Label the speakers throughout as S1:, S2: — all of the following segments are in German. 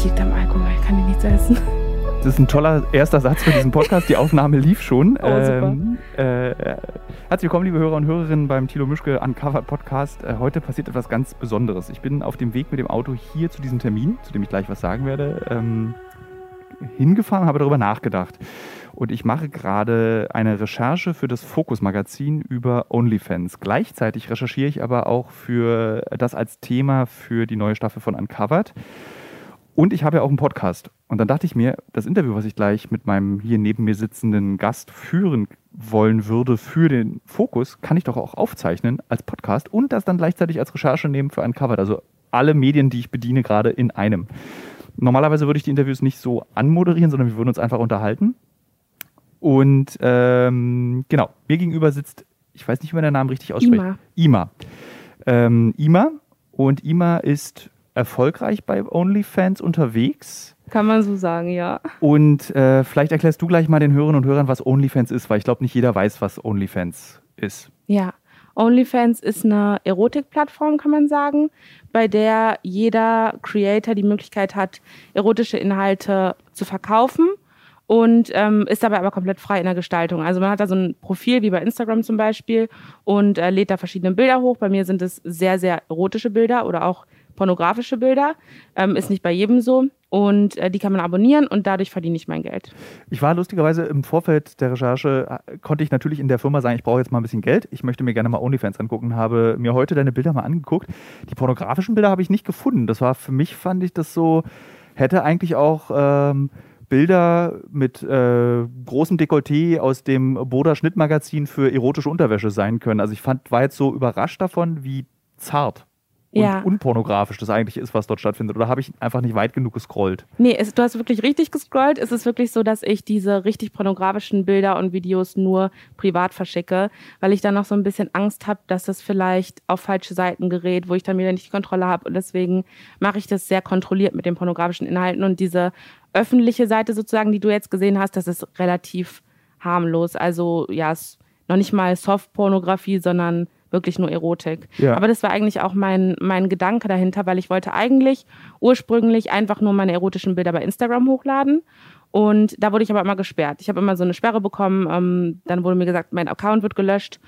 S1: Es liegt am Alkohol, ich kann dir nichts essen.
S2: Das ist ein toller erster Satz für diesen Podcast. Die Aufnahme lief schon.
S1: Oh.
S2: Ähm, äh, herzlich willkommen, liebe Hörer und Hörerinnen beim Thilo Mischke Uncovered Podcast. Äh, heute passiert etwas ganz Besonderes. Ich bin auf dem Weg mit dem Auto hier zu diesem Termin, zu dem ich gleich was sagen werde, ähm, hingefahren, habe darüber nachgedacht. Und ich mache gerade eine Recherche für das Fokus-Magazin über OnlyFans. Gleichzeitig recherchiere ich aber auch für das als Thema für die neue Staffel von Uncovered. Und ich habe ja auch einen Podcast. Und dann dachte ich mir, das Interview, was ich gleich mit meinem hier neben mir sitzenden Gast führen wollen würde für den Fokus, kann ich doch auch aufzeichnen als Podcast und das dann gleichzeitig als Recherche nehmen für Uncovered. Also alle Medien, die ich bediene, gerade in einem. Normalerweise würde ich die Interviews nicht so anmoderieren, sondern wir würden uns einfach unterhalten. Und ähm, genau, mir gegenüber sitzt, ich weiß nicht, wie man den Namen richtig ausspricht.
S1: Ima.
S2: Ima. Ähm, Ima. Und Ima ist erfolgreich bei OnlyFans unterwegs.
S1: Kann man so sagen, ja.
S2: Und äh, vielleicht erklärst du gleich mal den Hörerinnen und Hörern, was OnlyFans ist, weil ich glaube, nicht jeder weiß, was OnlyFans ist.
S1: Ja. OnlyFans ist eine Erotikplattform, kann man sagen, bei der jeder Creator die Möglichkeit hat, erotische Inhalte zu verkaufen und ähm, ist dabei aber komplett frei in der Gestaltung. Also man hat da so ein Profil wie bei Instagram zum Beispiel und äh, lädt da verschiedene Bilder hoch. Bei mir sind es sehr, sehr erotische Bilder oder auch pornografische Bilder. Ähm, ist nicht bei jedem so. Und äh, die kann man abonnieren und dadurch verdiene ich mein Geld.
S2: Ich war lustigerweise im Vorfeld der Recherche, äh, konnte ich natürlich in der Firma sagen, ich brauche jetzt mal ein bisschen Geld. Ich möchte mir gerne mal OnlyFans angucken, habe mir heute deine Bilder mal angeguckt. Die pornografischen Bilder habe ich nicht gefunden. Das war für mich, fand ich das so, hätte eigentlich auch ähm, Bilder mit äh, großem Dekolleté aus dem Boda Schnittmagazin für erotische Unterwäsche sein können. Also ich fand, war jetzt so überrascht davon, wie zart und
S1: Ja.
S2: unpornografisch das eigentlich ist, was dort stattfindet. Oder habe ich einfach nicht weit genug gescrollt?
S1: Nee, es, du hast wirklich richtig gescrollt. Es ist wirklich so, dass ich diese richtig pornografischen Bilder und Videos nur privat verschicke, weil ich dann noch so ein bisschen Angst habe, dass das vielleicht auf falsche Seiten gerät, wo ich dann wieder nicht die Kontrolle habe. Und deswegen mache ich das sehr kontrolliert mit den pornografischen Inhalten. Und diese öffentliche Seite sozusagen, die du jetzt gesehen hast, das ist relativ harmlos. Also ja, es ist noch nicht mal Soft-Pornografie, sondern wirklich nur Erotik.
S2: Ja.
S1: Aber das war eigentlich auch mein, mein Gedanke dahinter, weil ich wollte eigentlich ursprünglich einfach nur meine erotischen Bilder bei Instagram hochladen. Und da wurde ich aber immer gesperrt. Ich habe immer so eine Sperre bekommen. Ähm, dann wurde mir gesagt, mein Account wird gelöscht.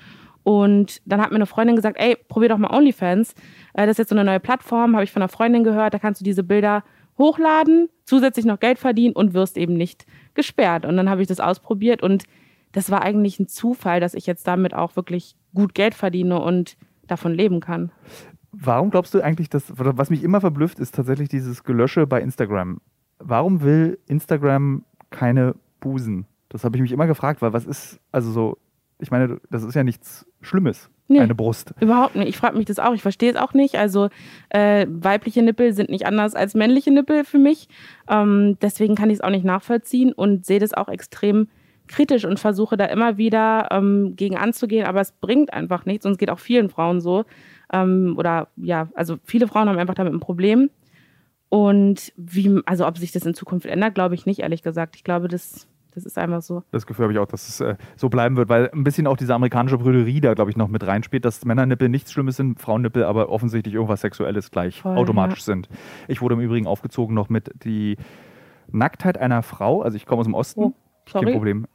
S1: Und dann hat mir eine Freundin gesagt, ey, probier doch mal OnlyFans. Äh, das ist jetzt so eine neue Plattform, habe ich von einer Freundin gehört. Da kannst du diese Bilder hochladen, zusätzlich noch Geld verdienen und wirst eben nicht gesperrt. Und dann habe ich das ausprobiert und das war eigentlich ein Zufall, dass ich jetzt damit auch wirklich gut Geld verdiene und davon leben kann.
S2: Warum glaubst du eigentlich, dass, was mich immer verblüfft, ist tatsächlich dieses Gelösche bei Instagram. Warum will Instagram keine Busen? Das habe ich mich immer gefragt, weil was ist, also so, ich meine, das ist ja nichts Schlimmes,
S1: Nee.
S2: eine Brust.
S1: Überhaupt nicht. Ich frage mich das auch. Ich verstehe es auch nicht. Also äh, weibliche Nippel sind nicht anders als männliche Nippel für mich. Ähm, deswegen kann ich es auch nicht nachvollziehen und sehe das auch extrem kritisch und versuche da immer wieder ähm, gegen anzugehen. Aber es bringt einfach nichts und es geht auch vielen Frauen so. Ähm, oder ja, also viele Frauen haben einfach damit ein Problem. Und wie, also ob sich das in Zukunft ändert, glaube ich nicht, ehrlich gesagt. Ich glaube, das, das ist einfach so.
S2: Das Gefühl habe ich auch, dass es äh, so bleiben wird, weil ein bisschen auch diese amerikanische Brüderie da, glaube ich, noch mit reinspielt, dass Männernippel nichts Schlimmes sind, Frauennippel aber offensichtlich irgendwas Sexuelles gleich
S1: Voll,
S2: automatisch sind. Ich wurde im Übrigen aufgezogen noch mit die Nacktheit einer Frau, also ich komme aus dem Osten,
S1: Oh,
S2: kein
S1: sorry.
S2: Problem.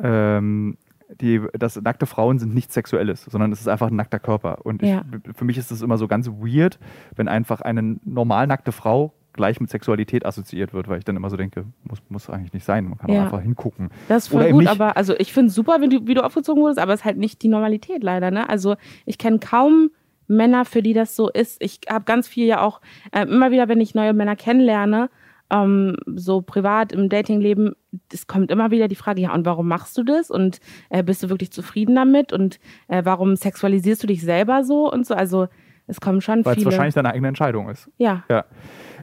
S2: Ähm, die, dass nackte Frauen sind nichts Sexuelles, sondern es ist einfach ein nackter Körper. Und ich,
S1: Ja.
S2: für mich ist es immer so ganz weird, wenn einfach eine normal nackte Frau gleich mit Sexualität assoziiert wird, weil ich dann immer so denke, muss, muss eigentlich nicht sein. Man kann
S1: Ja.
S2: auch einfach hingucken.
S1: Das ist
S2: Oder
S1: voll
S2: eben
S1: gut, aber also ich finde es super, wie du, wie du aufgezogen wurdest, aber es ist halt nicht die Normalität leider. Ne? Also ich kenne kaum Männer, für die das so ist. Ich habe ganz viel ja auch, äh, immer wieder, wenn ich neue Männer kennenlerne, ähm, so privat im Datingleben, es kommt immer wieder die Frage, ja, und warum machst du das? Und äh, bist du wirklich zufrieden damit? Und äh, warum sexualisierst du dich selber so und so? Also es kommen schon
S2: Weil es
S1: viele.
S2: wahrscheinlich deine eigene Entscheidung ist.
S1: ja,
S2: Ja.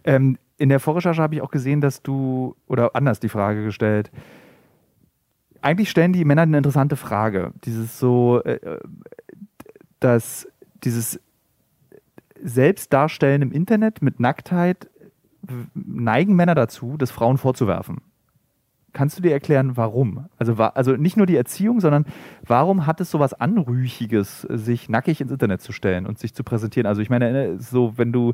S2: Ähm, in der Vorrecherche habe ich auch gesehen, dass du, oder anders die Frage gestellt, eigentlich stellen die Männer eine interessante Frage. Dieses so, äh, äh, dass dieses Selbstdarstellen im Internet mit Nacktheit neigen Männer dazu, das Frauen vorzuwerfen. Kannst du dir erklären, warum? Also, also nicht nur die Erziehung, sondern warum hat es so was Anrüchiges, sich nackig ins Internet zu stellen und sich zu präsentieren? Also ich meine, so wenn du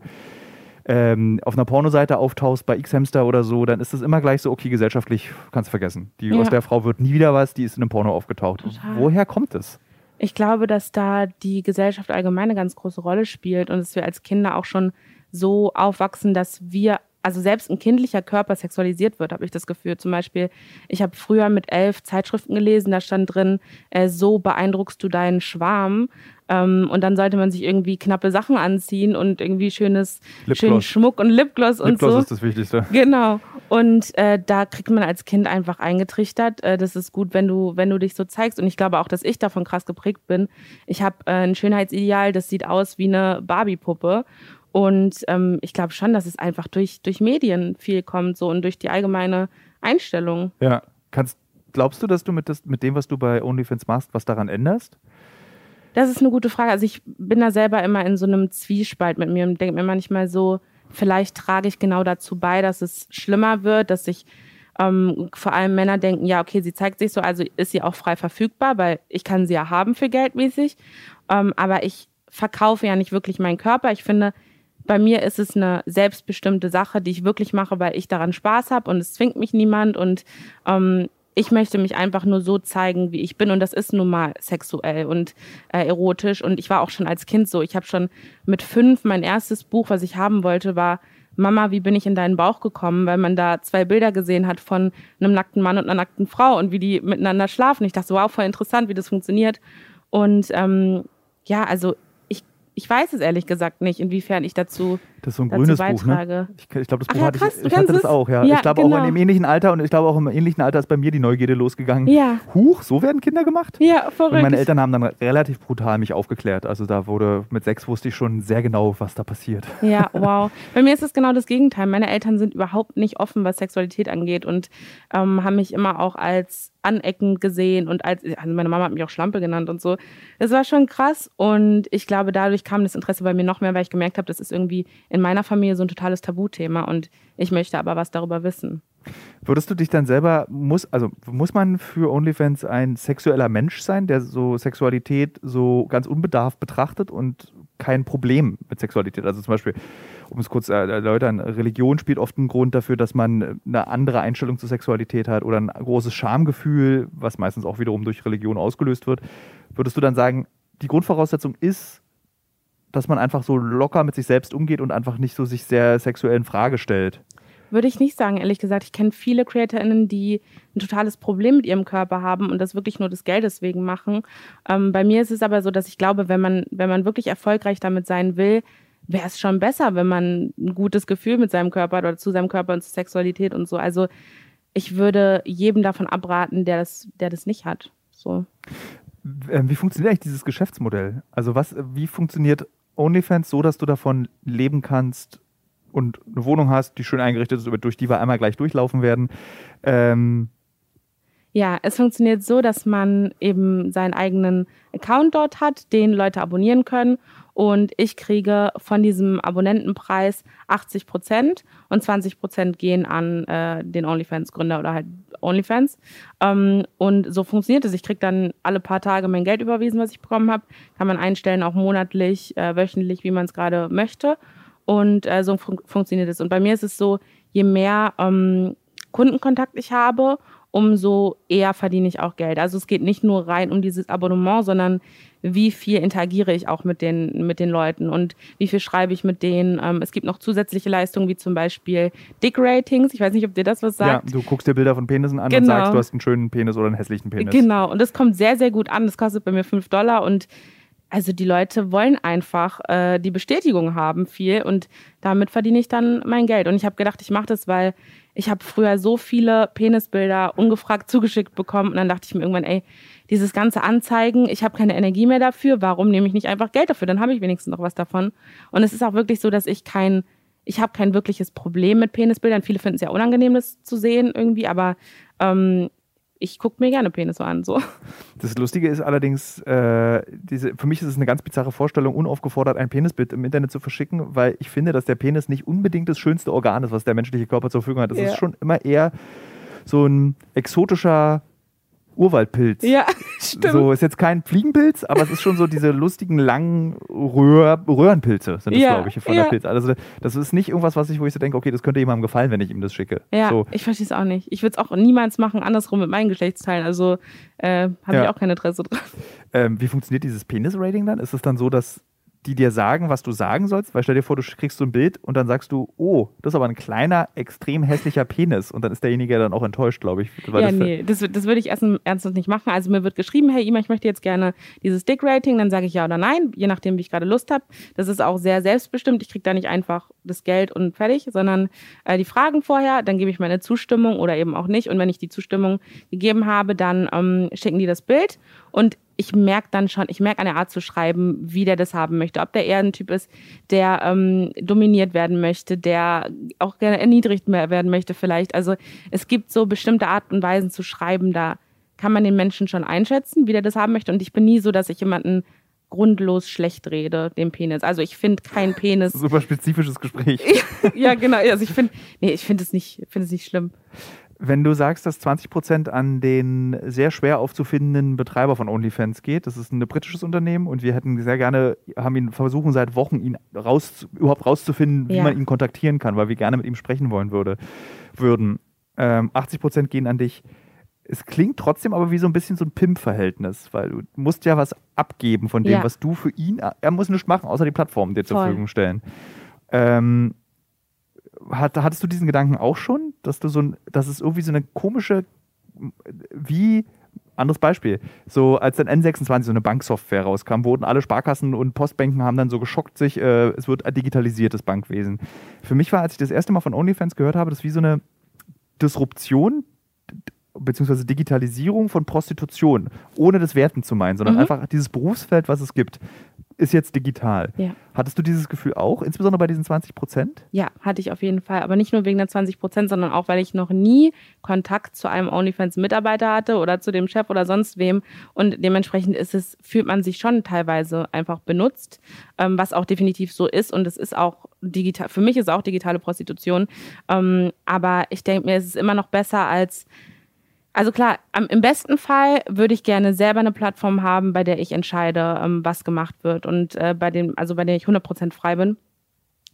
S2: ähm, auf einer Pornoseite auftauchst bei X-Hamster oder so, dann ist das immer gleich so, okay, gesellschaftlich kannst du vergessen. Die,
S1: Ja.
S2: Aus der Frau wird nie wieder was, die ist in einem Porno aufgetaucht.
S1: Total.
S2: Woher kommt es?
S1: Ich glaube, dass da die Gesellschaft allgemein eine ganz große Rolle spielt und dass wir als Kinder auch schon so aufwachsen, dass wir, also selbst ein kindlicher Körper sexualisiert wird, habe ich das Gefühl. Zum Beispiel, ich habe früher mit elf Zeitschriften gelesen, da stand drin, äh, so beeindruckst du deinen Schwarm. Ähm, und dann sollte man sich irgendwie knappe Sachen anziehen und irgendwie schönes,
S2: Lipgloss.
S1: schönen Schmuck und Lipgloss, und
S2: Lipgloss
S1: so.
S2: ist das Wichtigste.
S1: Genau. Und äh, da kriegt man als Kind einfach eingetrichtert, äh, das ist gut, wenn du, wenn du dich so zeigst. Und ich glaube auch, dass ich davon krass geprägt bin. Ich habe äh, ein Schönheitsideal, das sieht aus wie eine Barbie-Puppe. Und ähm, ich glaube schon, dass es einfach durch, durch Medien viel kommt so und durch die allgemeine Einstellung.
S2: Ja. Kannst, glaubst du, dass du mit, das, mit dem, was du bei OnlyFans machst, was daran änderst?
S1: Das ist eine gute Frage. Also ich bin da selber immer in so einem Zwiespalt mit mir und denke mir manchmal so, vielleicht trage ich genau dazu bei, dass es schlimmer wird, dass sich ähm, vor allem Männer denken, ja, okay, sie zeigt sich so, also ist sie auch frei verfügbar, weil ich kann sie ja haben für geldmäßig. Ähm, aber ich verkaufe ja nicht wirklich meinen Körper. Ich finde, bei mir ist es eine selbstbestimmte Sache, die ich wirklich mache, weil ich daran Spaß habe und es zwingt mich niemand und ähm, ich möchte mich einfach nur so zeigen, wie ich bin und das ist nun mal sexuell und äh, erotisch und ich war auch schon als Kind so. Ich habe schon mit fünf mein erstes Buch, was ich haben wollte, war Mama, wie bin ich in deinen Bauch gekommen, weil man da zwei Bilder gesehen hat von einem nackten Mann und einer nackten Frau und wie die miteinander schlafen. Ich dachte, wow, voll interessant, wie das funktioniert. Und ähm, ja, also ich, weiß es ehrlich gesagt nicht, inwiefern ich dazu,
S2: Das ist so ein grünes Buch, ne? Ich, ich glaube, das
S1: Ach
S2: Buch
S1: ja,
S2: hatte
S1: krass,
S2: ich, ich hatte das
S1: es?
S2: auch, ja.
S1: Ja,
S2: ich glaube
S1: genau.
S2: auch in dem ähnlichen Alter und ich glaube auch im ähnlichen Alter ist bei mir die Neugierde losgegangen.
S1: Ja,
S2: Huch, so werden Kinder gemacht?
S1: ja,
S2: Und
S1: verrückt.
S2: meine Eltern haben dann relativ brutal mich aufgeklärt. Also da wurde mit sechs wusste ich schon sehr genau, was da passiert.
S1: Ja, wow. Bei mir ist es genau das Gegenteil. Meine Eltern sind überhaupt nicht offen, was Sexualität angeht und ähm, haben mich immer auch als aneckend gesehen und als, also meine Mama hat mich auch Schlampe genannt und so. Das war schon krass und ich glaube, dadurch kam das Interesse bei mir noch mehr, weil ich gemerkt habe, das ist irgendwie in meiner Familie so ein totales Tabuthema und ich möchte aber was darüber wissen.
S2: Würdest du dich dann selber, muss, also muss man für OnlyFans ein sexueller Mensch sein, der so Sexualität so ganz unbedarft betrachtet und kein Problem mit Sexualität? Also zum Beispiel, um es kurz zu erläutern, Religion spielt oft einen Grund dafür, dass man eine andere Einstellung zur Sexualität hat oder ein großes Schamgefühl, was meistens auch wiederum durch Religion ausgelöst wird. Würdest du dann sagen, die Grundvoraussetzung ist, dass man einfach so locker mit sich selbst umgeht und einfach nicht so sich sehr sexuell in Frage stellt?
S1: Würde ich nicht sagen, ehrlich gesagt. Ich kenne viele CreatorInnen, die ein totales Problem mit ihrem Körper haben und das wirklich nur des Geldes wegen machen. Ähm, bei mir ist es aber so, dass ich glaube, wenn man, wenn man wirklich erfolgreich damit sein will, wäre es schon besser, wenn man ein gutes Gefühl mit seinem Körper hat oder zu seinem Körper und zur Sexualität und so. Also ich würde jedem davon abraten, der das, der das nicht hat. So.
S2: Ähm, Wie funktioniert eigentlich dieses Geschäftsmodell? Also was, wie funktioniert OnlyFans so, dass du davon leben kannst und eine Wohnung hast, die schön eingerichtet ist, durch die wir einmal gleich durchlaufen werden? Ähm,
S1: Ja, es funktioniert so, dass man eben seinen eigenen Account dort hat, den Leute abonnieren können. Und ich kriege von diesem Abonnentenpreis 80 Prozent und 20 Prozent gehen an äh, den OnlyFans-Gründer oder halt OnlyFans. Ähm, und so funktioniert es. Ich kriege dann alle paar Tage mein Geld überwiesen, was ich bekommen habe. Kann man einstellen, auch monatlich, äh, wöchentlich, wie man es gerade möchte. Und äh, so fun funktioniert es. Und bei mir ist es so, je mehr ähm, Kundenkontakt ich habe, umso eher verdiene ich auch Geld. Also es geht nicht nur rein um dieses Abonnement, sondern wie viel interagiere ich auch mit den, mit den Leuten und wie viel schreibe ich mit denen. Ähm, es gibt noch zusätzliche Leistungen, wie zum Beispiel Dick-Ratings. Ich weiß nicht, ob dir das was
S2: ja,
S1: sagt.
S2: du guckst dir Bilder von Penissen an und
S1: Genau.
S2: sagst, du hast einen schönen Penis oder einen hässlichen Penis.
S1: Genau, und das kommt sehr, sehr gut an. Das kostet bei mir 5 Dollar und also die Leute wollen einfach äh, die Bestätigung haben viel und damit verdiene ich dann mein Geld. Und ich habe gedacht, ich mache das, weil ich habe früher so viele Penisbilder ungefragt zugeschickt bekommen und dann dachte ich mir irgendwann, ey, dieses ganze Anzeigen, ich habe keine Energie mehr dafür, warum nehme ich nicht einfach Geld dafür? Dann habe ich wenigstens noch was davon. Und es ist auch wirklich so, dass ich kein, ich habe kein wirkliches Problem mit Penisbildern. Viele finden es ja unangenehm, das zu sehen irgendwie, aber ähm, ich gucke mir gerne Penisse an. So.
S2: Das Lustige ist allerdings, äh, diese, für mich ist es eine ganz bizarre Vorstellung, unaufgefordert ein Penisbild im Internet zu verschicken, weil ich finde, dass der Penis nicht unbedingt das schönste Organ ist, was der menschliche Körper zur Verfügung hat. Das
S1: Ja.
S2: ist schon immer eher so ein exotischer Urwaldpilz.
S1: Ja, Stimmt.
S2: So ist jetzt kein Fliegenpilz, aber es ist schon so diese lustigen langen Röhr Röhrenpilze sind das,
S1: Ja,
S2: glaube ich, von
S1: ja.
S2: der Pilz. Also das ist nicht irgendwas, was ich, wo ich so denke, okay, das könnte jemandem gefallen, wenn ich ihm das schicke.
S1: Ja,
S2: So.
S1: ich verstehe es auch nicht. Ich würde es auch niemals machen, andersrum mit meinen Geschlechtsteilen. Also äh, habe
S2: Ja.
S1: ich auch kein Interesse dran.
S2: Ähm, wie funktioniert dieses Penis-Rating dann? Ist es dann so, dass die dir sagen, was du sagen sollst? Weil stell dir vor, du kriegst so ein Bild und dann sagst du, oh, das ist aber ein kleiner, extrem hässlicher Penis. Und dann ist derjenige dann auch enttäuscht, glaube ich.
S1: ja,
S2: das-
S1: nee, das, das würde ich ernsthaft nicht machen. Also mir wird geschrieben, hey Ima, ich möchte jetzt gerne dieses Dick-Rating, dann sage ich ja oder nein, je nachdem, wie ich gerade Lust habe. Das ist auch sehr selbstbestimmt. Ich kriege da nicht einfach das Geld und fertig, sondern äh, die Fragen vorher, dann gebe ich meine Zustimmung oder eben auch nicht. Und wenn ich die Zustimmung gegeben habe, dann ähm, schicken die das Bild und ich merke dann schon, ich merke an der Art zu schreiben, wie der das haben möchte. Ob der eher ein Typ ist, der ähm, dominiert werden möchte, der auch gerne erniedrigt werden möchte vielleicht. Also es gibt so bestimmte Art und Weisen zu schreiben, da kann man den Menschen schon einschätzen, wie der das haben möchte. Und ich bin nie so, dass ich jemanden grundlos schlecht rede, dem Penis. Also ich finde kein Penis.
S2: Super spezifisches Gespräch.
S1: ja, genau. Also ich finde, nee, ich finde es nicht, finde es nicht schlimm.
S2: Wenn du sagst, dass 20 Prozent an den sehr schwer aufzufindenden Betreiber von OnlyFans geht, das ist ein britisches Unternehmen und wir hätten sehr gerne, haben ihn versuchen seit Wochen, ihn raus, überhaupt rauszufinden, wie
S1: Ja.
S2: man ihn kontaktieren kann, weil wir gerne mit ihm sprechen wollen würde, würden. Ähm, 80 Prozent gehen an dich. Es klingt trotzdem aber wie so ein bisschen so ein Pimp-Verhältnis, weil du musst ja was abgeben von dem,
S1: Ja.
S2: was du für ihn, er muss nichts machen, außer die Plattform dir zur
S1: Voll.
S2: Verfügung stellen. Ähm, hat, hattest du diesen Gedanken auch schon, dass du so ein, dass es irgendwie so eine komische, wie, anderes Beispiel, so als dann N26 so eine Banksoftware rauskam, wurden alle Sparkassen und Postbanken haben dann so geschockt sich, äh, es wird digitalisiert, das Bankwesen. Für mich war, als ich das erste Mal von OnlyFans gehört habe, das wie so eine Disruption beziehungsweise Digitalisierung von Prostitution, ohne das Werten zu meinen, sondern
S1: Mhm.
S2: einfach dieses Berufsfeld, was es gibt, ist jetzt digital.
S1: Ja.
S2: Hattest du dieses Gefühl auch, insbesondere bei diesen 20 Prozent?
S1: Ja, hatte ich auf jeden Fall. Aber nicht nur wegen der 20 Prozent, sondern auch, weil ich noch nie Kontakt zu einem OnlyFans-Mitarbeiter hatte oder zu dem Chef oder sonst wem. Und dementsprechend ist es, fühlt man sich schon teilweise einfach benutzt, ähm, was auch definitiv so ist. Und es ist auch digital, für mich ist es auch digitale Prostitution. Ähm, aber ich denke mir, es ist immer noch besser als also klar, im besten Fall würde ich gerne selber eine Plattform haben, bei der ich entscheide, ähm, was gemacht wird und äh, bei dem, also bei der ich 100% frei bin.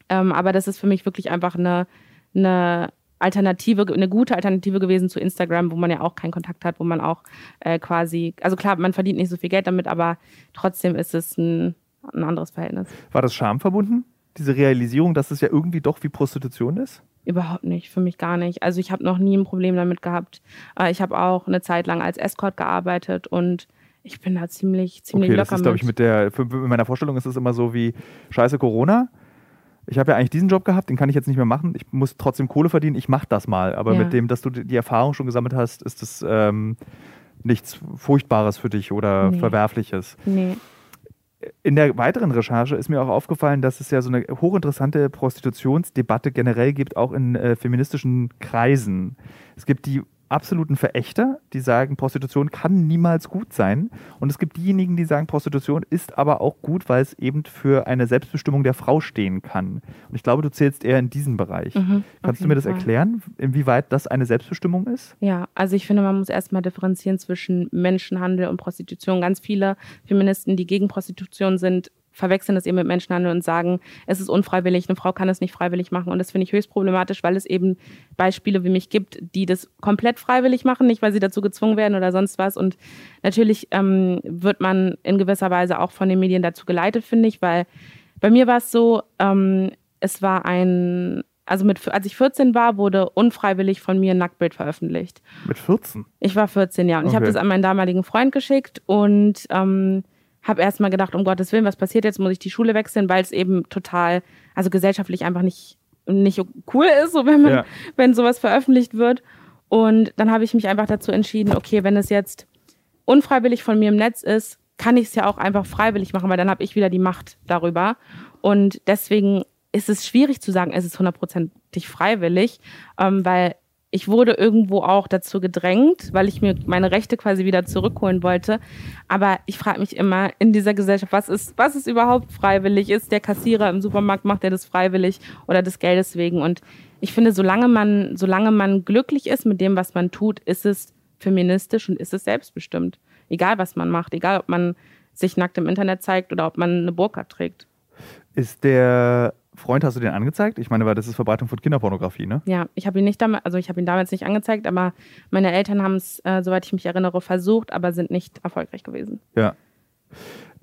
S1: Ähm, aber das ist für mich wirklich einfach eine, eine Alternative, eine gute Alternative gewesen zu Instagram, wo man ja auch keinen Kontakt hat, wo man auch äh, quasi, also klar, man verdient nicht so viel Geld damit, aber trotzdem ist es ein, ein anderes Verhältnis.
S2: War das Scham verbunden? Diese Realisierung, dass es ja irgendwie doch wie Prostitution ist?
S1: Überhaupt nicht, für mich gar nicht. Also ich habe noch nie ein Problem damit gehabt. Äh, ich habe auch eine Zeit lang als Escort gearbeitet und ich bin da ziemlich, ziemlich
S2: Okay, das
S1: locker
S2: ist, glaube ich, mit der, in meiner Vorstellung ist es immer so wie, scheiße Corona, ich habe ja eigentlich diesen Job gehabt, den kann ich jetzt nicht mehr machen, ich muss trotzdem Kohle verdienen, ich mache das mal. Aber
S1: Ja.
S2: mit dem, dass du die die Erfahrung schon gesammelt hast, ist das ähm, nichts Furchtbares für dich oder
S1: Nee.
S2: Verwerfliches.
S1: Nee.
S2: In der weiteren Recherche ist mir auch aufgefallen, dass es ja so eine hochinteressante Prostitutionsdebatte generell gibt, auch in äh, feministischen Kreisen. Es gibt die absoluten Verächter, die sagen, Prostitution kann niemals gut sein. Und es gibt diejenigen, die sagen, Prostitution ist aber auch gut, weil es eben für eine Selbstbestimmung der Frau stehen kann. Und ich glaube, du zählst eher in diesen Bereich.
S1: Mhm,
S2: Kannst du mir das
S1: Fall.
S2: erklären, inwieweit das eine Selbstbestimmung ist?
S1: Ja, also ich finde, man muss erstmal differenzieren zwischen Menschenhandel und Prostitution. Ganz viele Feministen, die gegen Prostitution sind, verwechseln das eben mit Menschenhandel und sagen, es ist unfreiwillig, eine Frau kann es nicht freiwillig machen. Und das finde ich höchst problematisch, weil es eben Beispiele wie mich gibt, die das komplett freiwillig machen, nicht weil sie dazu gezwungen werden oder sonst was. Und natürlich ähm, wird man in gewisser Weise auch von den Medien dazu geleitet, finde ich, weil bei mir war es so, ähm, es war ein, also mit, als ich 14 war, wurde unfreiwillig von mir ein Nacktbild veröffentlicht.
S2: Mit 14?
S1: Ich war 14, ja. Und ich habe
S2: Okay.
S1: das an meinen damaligen Freund geschickt und ähm, habe erstmal gedacht, um Gottes Willen, was passiert jetzt? Muss ich die Schule wechseln, weil es eben total, also gesellschaftlich einfach nicht, nicht cool ist, so wenn man,
S2: Ja.
S1: wenn sowas veröffentlicht wird. Und dann habe ich mich einfach dazu entschieden, okay, wenn es jetzt unfreiwillig von mir im Netz ist, kann ich es ja auch einfach freiwillig machen, weil dann habe ich wieder die Macht darüber. Und deswegen ist es schwierig zu sagen, es ist hundertprozentig freiwillig, ähm, weil ich wurde irgendwo auch dazu gedrängt, weil ich mir meine Rechte quasi wieder zurückholen wollte. Aber ich frage mich immer in dieser Gesellschaft, was ist, was ist überhaupt freiwillig? Ist der Kassierer im Supermarkt, macht er das freiwillig oder des Geldes wegen? Und ich finde, solange man, solange man glücklich ist mit dem, was man tut, ist es feministisch und ist es selbstbestimmt. Egal, was man macht, egal, ob man sich nackt im Internet zeigt oder ob man eine Burka trägt.
S2: Ist der Freund, hast du den angezeigt? Ich meine, weil das ist Verbreitung von Kinderpornografie, ne?
S1: Ja, ich habe ihn nicht damals, also ich habe ihn damals nicht angezeigt, aber meine Eltern haben es, äh, soweit ich mich erinnere, versucht, aber sind nicht erfolgreich gewesen.
S2: Ja.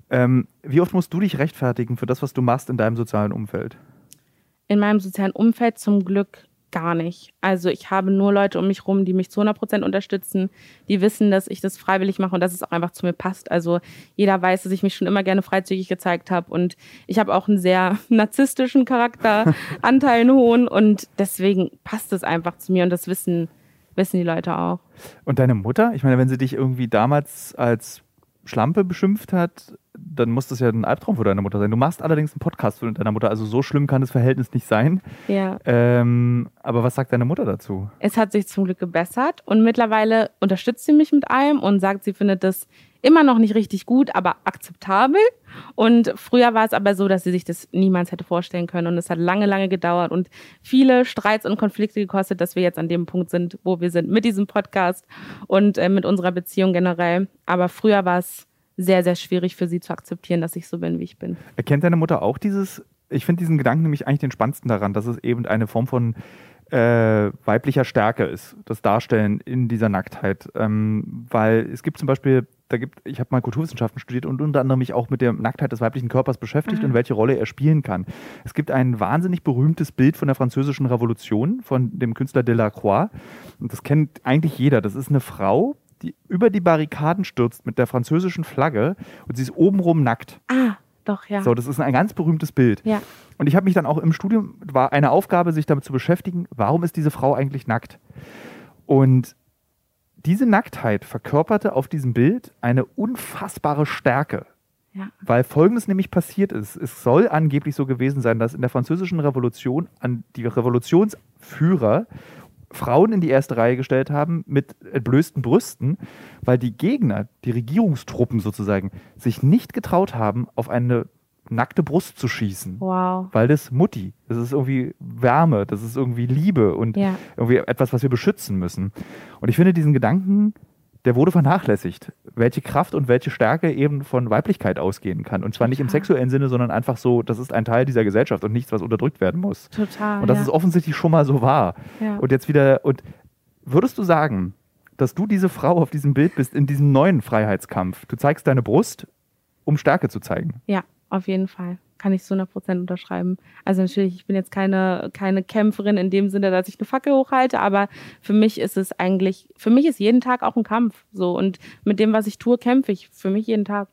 S2: Ähm, wie oft musst du dich rechtfertigen für das, was du machst in deinem sozialen Umfeld?
S1: In meinem sozialen Umfeld zum Glück gar nicht. Also ich habe nur Leute um mich rum, die mich zu 100 Prozent unterstützen, die wissen, dass ich das freiwillig mache und dass es auch einfach zu mir passt. Also jeder weiß, dass ich mich schon immer gerne freizügig gezeigt habe und ich habe auch einen sehr narzisstischen Charakter, Anteilen hohen und deswegen passt es einfach zu mir und das wissen, wissen die Leute auch.
S2: Und deine Mutter? Ich meine, wenn sie dich irgendwie damals als Schlampe beschimpft hat, dann muss das ja ein Albtraum für deine Mutter sein. Du machst allerdings einen Podcast für deine Mutter, also so schlimm kann das Verhältnis nicht sein.
S1: Ja.
S2: Ähm, aber was sagt deine Mutter dazu?
S1: Es hat sich zum Glück gebessert und mittlerweile unterstützt sie mich mit allem und sagt, sie findet das immer noch nicht richtig gut, aber akzeptabel. Und früher war es aber so, dass sie sich das niemals hätte vorstellen können. Und es hat lange, lange gedauert und viele Streits und Konflikte gekostet, dass wir jetzt an dem Punkt sind, wo wir sind mit diesem Podcast und äh, mit unserer Beziehung generell. Aber früher war es sehr, sehr schwierig für sie zu akzeptieren, dass ich so bin, wie ich bin.
S2: Erkennt deine Mutter auch dieses, ich finde diesen Gedanken nämlich eigentlich den spannendsten daran, dass es eben eine Form von äh, weiblicher Stärke ist, das Darstellen in dieser Nacktheit. Ähm, weil es gibt zum Beispiel, da gibt, ich habe mal Kulturwissenschaften studiert und unter anderem mich auch mit der Nacktheit des weiblichen Körpers beschäftigt mhm. und welche Rolle er spielen kann. Es gibt ein wahnsinnig berühmtes Bild von der französischen Revolution von dem Künstler Delacroix. Und das kennt eigentlich jeder. Das ist eine Frau, die über die Barrikaden stürzt mit der französischen Flagge und sie ist obenrum nackt.
S1: Ah, doch, ja.
S2: So, das ist ein ganz berühmtes Bild.
S1: Ja.
S2: Und ich habe mich dann auch im Studium, war eine Aufgabe, sich damit zu beschäftigen, warum ist diese Frau eigentlich nackt? Und diese Nacktheit verkörperte auf diesem Bild eine unfassbare Stärke.
S1: Ja.
S2: Weil folgendes nämlich passiert ist. Es soll angeblich so gewesen sein, dass in der französischen Revolution an die Revolutionsführer Frauen in die erste Reihe gestellt haben mit entblößten Brüsten, weil die Gegner, die Regierungstruppen sozusagen, sich nicht getraut haben, auf eine nackte Brust zu schießen.
S1: Wow.
S2: Weil das Mutti, das ist irgendwie Wärme, das ist irgendwie Liebe und
S1: ja.
S2: irgendwie etwas, was wir beschützen müssen. Und ich finde diesen Gedanken der wurde vernachlässigt, welche Kraft und welche Stärke eben von Weiblichkeit ausgehen kann. Und zwar nicht im sexuellen Sinne, sondern einfach so, das ist ein Teil dieser Gesellschaft und nichts, was unterdrückt werden muss.
S1: Total.
S2: Und das
S1: ja.
S2: ist offensichtlich schon mal so wahr.
S1: Ja.
S2: Und jetzt wieder, und würdest du sagen, dass du diese Frau auf diesem Bild bist in diesem neuen Freiheitskampf? Du zeigst deine Brust, um Stärke zu zeigen.
S1: Ja, auf jeden Fall kann ich zu 100% unterschreiben. Also natürlich, ich bin jetzt keine, keine Kämpferin in dem Sinne, dass ich eine Fackel hochhalte, aber für mich ist es eigentlich, für mich ist jeden Tag auch ein Kampf. So und mit dem, was ich tue, kämpfe ich für mich jeden Tag.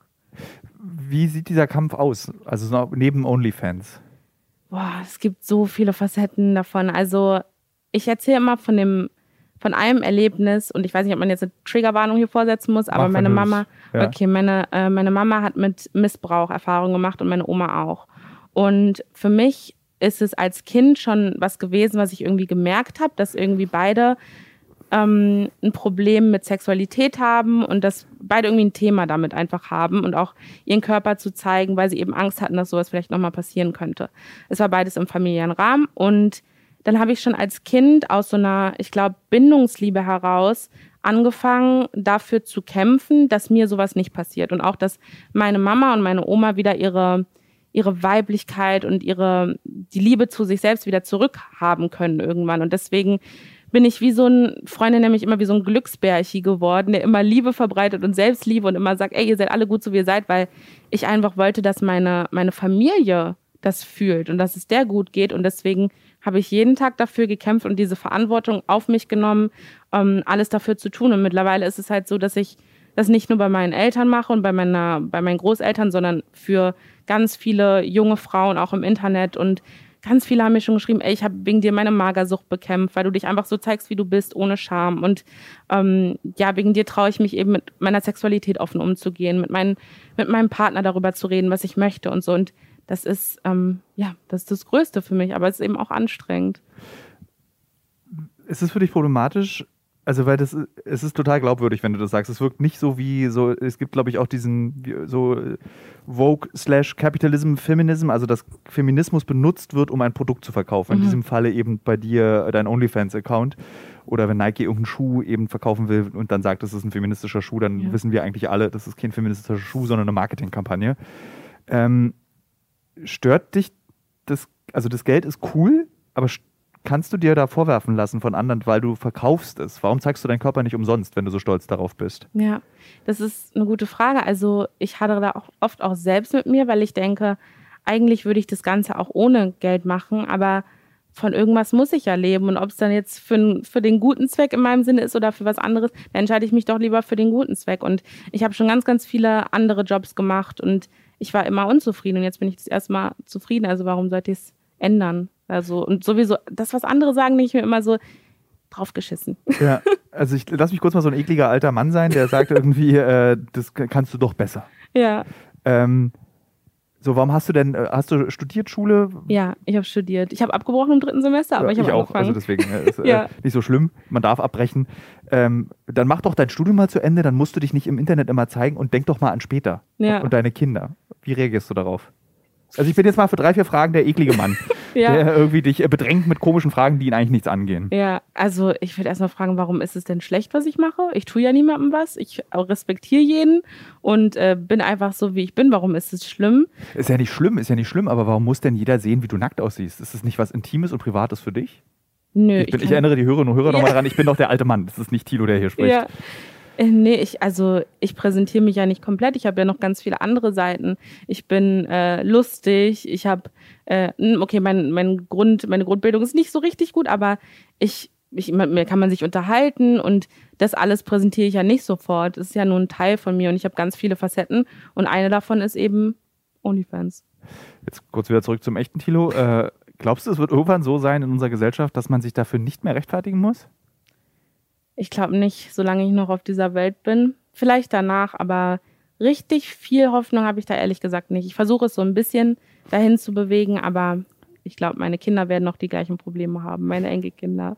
S2: Wie sieht dieser Kampf aus? Also neben OnlyFans?
S1: Boah, es gibt so viele Facetten davon. Also ich erzähle immer von dem von einem Erlebnis und ich weiß nicht, ob man jetzt eine Triggerwarnung hier vorsetzen muss, aber Mach meine Mama, ja. okay, meine, äh, meine Mama hat mit Missbrauch Erfahrungen gemacht und meine Oma auch. Und für mich ist es als Kind schon was gewesen, was ich irgendwie gemerkt habe, dass irgendwie beide ähm, ein Problem mit Sexualität haben und dass beide irgendwie ein Thema damit einfach haben und auch ihren Körper zu zeigen, weil sie eben Angst hatten, dass sowas vielleicht nochmal passieren könnte. Es war beides im familiären Rahmen und dann habe ich schon als Kind aus so einer, ich glaube, Bindungsliebe heraus angefangen, dafür zu kämpfen, dass mir sowas nicht passiert. Und auch, dass meine Mama und meine Oma wieder ihre, ihre Weiblichkeit und ihre, die Liebe zu sich selbst wieder zurückhaben können irgendwann. Und deswegen bin ich wie so ein, Freunde nämlich immer wie so ein Glücksbärchi geworden, der immer Liebe verbreitet und Selbstliebe und immer sagt, ey, ihr seid alle gut so wie ihr seid, weil ich einfach wollte, dass meine, meine Familie das fühlt und dass es der gut geht. Und deswegen habe ich jeden Tag dafür gekämpft und diese Verantwortung auf mich genommen, ähm, alles dafür zu tun. Und mittlerweile ist es halt so, dass ich das nicht nur bei meinen Eltern mache und bei, meiner, bei meinen Großeltern, sondern für ganz viele junge Frauen auch im Internet. Und ganz viele haben mir schon geschrieben, ey, ich habe wegen dir meine Magersucht bekämpft, weil du dich einfach so zeigst, wie du bist, ohne Scham. Und ähm, ja, wegen dir traue ich mich eben mit meiner Sexualität offen umzugehen, mit, mein, mit meinem Partner darüber zu reden, was ich möchte und so. Und das ist, ähm, ja, das ist das Größte für mich, aber es ist eben auch anstrengend.
S2: Ist es für dich problematisch? Also, weil das, es ist total glaubwürdig, wenn du das sagst. Es wirkt nicht so wie so, es gibt, glaube ich, auch diesen so Vogue slash Capitalism Feminism, also dass Feminismus benutzt wird, um ein Produkt zu verkaufen. Mhm. In diesem Falle eben bei dir dein OnlyFans-Account. Oder wenn Nike irgendeinen Schuh eben verkaufen will und dann sagt, das ist ein feministischer Schuh, dann ja. wissen wir eigentlich alle, das ist kein feministischer Schuh, sondern eine Marketingkampagne. Ähm, stört dich das, also das Geld ist cool, aber kannst du dir da vorwerfen lassen von anderen, weil du verkaufst es? Warum zeigst du deinen Körper nicht umsonst, wenn du so stolz darauf bist?
S1: Ja, das ist eine gute Frage. Also ich hadere da auch oft auch selbst mit mir, weil ich denke, eigentlich würde ich das Ganze auch ohne Geld machen, aber von irgendwas muss ich ja leben. Und ob es dann jetzt für, für den guten Zweck in meinem Sinne ist oder für was anderes, dann entscheide ich mich doch lieber für den guten Zweck. Und ich habe schon ganz, ganz viele andere Jobs gemacht und ich war immer unzufrieden. Und jetzt bin ich das erste Mal zufrieden. Also warum sollte ich es ändern? Also, und sowieso, das, was andere sagen, denke ich mir immer so, draufgeschissen.
S2: Ja, also ich lass mich kurz mal so ein ekliger alter Mann sein, der sagt irgendwie, äh, das kannst du doch besser.
S1: Ja.
S2: Ähm, so, warum hast du denn, äh, hast du studiert Schule?
S1: Ja, ich habe studiert. Ich habe abgebrochen im dritten Semester, aber ja, ich habe auch.
S2: Also deswegen äh, ist ja. äh, nicht so schlimm. Man darf abbrechen. Ähm, dann mach doch dein Studium mal zu Ende, dann musst du dich nicht im Internet immer zeigen und denk doch mal an später ja. und deine Kinder. Wie reagierst du darauf? Also ich bin jetzt mal für drei, vier Fragen der eklige Mann, ja. der irgendwie dich äh, bedrängt mit komischen Fragen, die ihn eigentlich nichts angehen.
S1: Ja, also ich würde erstmal fragen, warum ist es denn schlecht, was ich mache? Ich tue ja niemandem was. Ich respektiere jeden und äh, bin einfach so, wie ich bin. Warum ist es schlimm?
S2: Ist ja nicht schlimm, ist ja nicht schlimm, aber warum muss denn jeder sehen, wie du nackt aussiehst? Ist das nicht was Intimes und Privates für dich?
S1: Nö.
S2: Ich, bin, ich, ich erinnere die Hörerinnen und Hörer ja. nochmal daran, ich bin doch der alte Mann. Das ist nicht Tilo, der hier spricht. Ja.
S1: Äh, nee, ich, also ich präsentiere mich ja nicht komplett. Ich habe ja noch ganz viele andere Seiten. Ich bin äh, lustig, ich habe, äh, okay, mein, mein Grund, meine Grundbildung ist nicht so richtig gut, aber ich, ich, mir kann man sich unterhalten und das alles präsentiere ich ja nicht sofort. Das ist ja nur ein Teil von mir und ich habe ganz viele Facetten und eine davon ist eben OnlyFans.
S2: Jetzt kurz wieder zurück zum echten Tilo. Äh, glaubst du, es wird irgendwann so sein in unserer Gesellschaft, dass man sich dafür nicht mehr rechtfertigen muss?
S1: Ich glaube nicht, solange ich noch auf dieser Welt bin. Vielleicht danach, aber richtig viel Hoffnung habe ich da ehrlich gesagt nicht. Ich versuche es so ein bisschen dahin zu bewegen, aber ich glaube, meine Kinder werden noch die gleichen Probleme haben, meine Enkelkinder.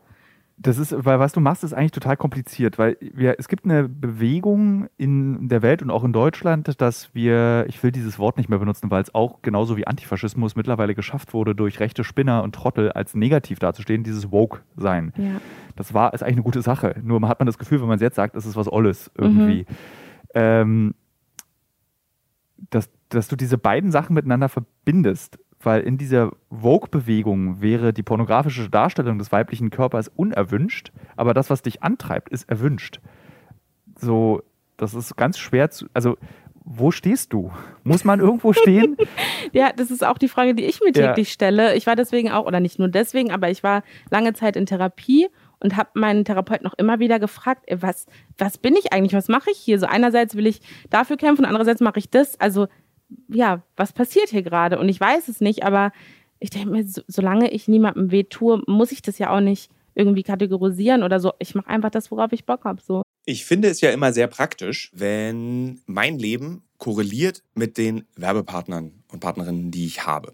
S2: Das ist, weil was du machst, ist eigentlich total kompliziert, weil wir, es gibt eine Bewegung in der Welt und auch in Deutschland, dass wir, ich will dieses Wort nicht mehr benutzen, weil es auch genauso wie Antifaschismus mittlerweile geschafft wurde, durch rechte Spinner und Trottel als negativ dazustehen, dieses Woke-Sein. Ja. Das war, ist eigentlich eine gute Sache. Nur hat man das Gefühl, wenn man es jetzt sagt, ist es was Olles irgendwie. Mhm. Ähm, dass, dass du diese beiden Sachen miteinander verbindest weil in dieser Vogue-Bewegung wäre die pornografische Darstellung des weiblichen Körpers unerwünscht, aber das, was dich antreibt, ist erwünscht. So, das ist ganz schwer zu, also wo stehst du? Muss man irgendwo stehen?
S1: ja, das ist auch die Frage, die ich mir täglich ja. stelle. Ich war deswegen auch, oder nicht nur deswegen, aber ich war lange Zeit in Therapie und habe meinen Therapeut noch immer wieder gefragt, was, was bin ich eigentlich, was mache ich hier? So einerseits will ich dafür kämpfen, andererseits mache ich das. Also ja, was passiert hier gerade? Und ich weiß es nicht, aber ich denke mir, so, solange ich niemandem weh tue, muss ich das ja auch nicht irgendwie kategorisieren oder so. Ich mache einfach das, worauf ich Bock habe. So.
S3: Ich finde es ja immer sehr praktisch, wenn mein Leben korreliert mit den Werbepartnern und Partnerinnen, die ich habe.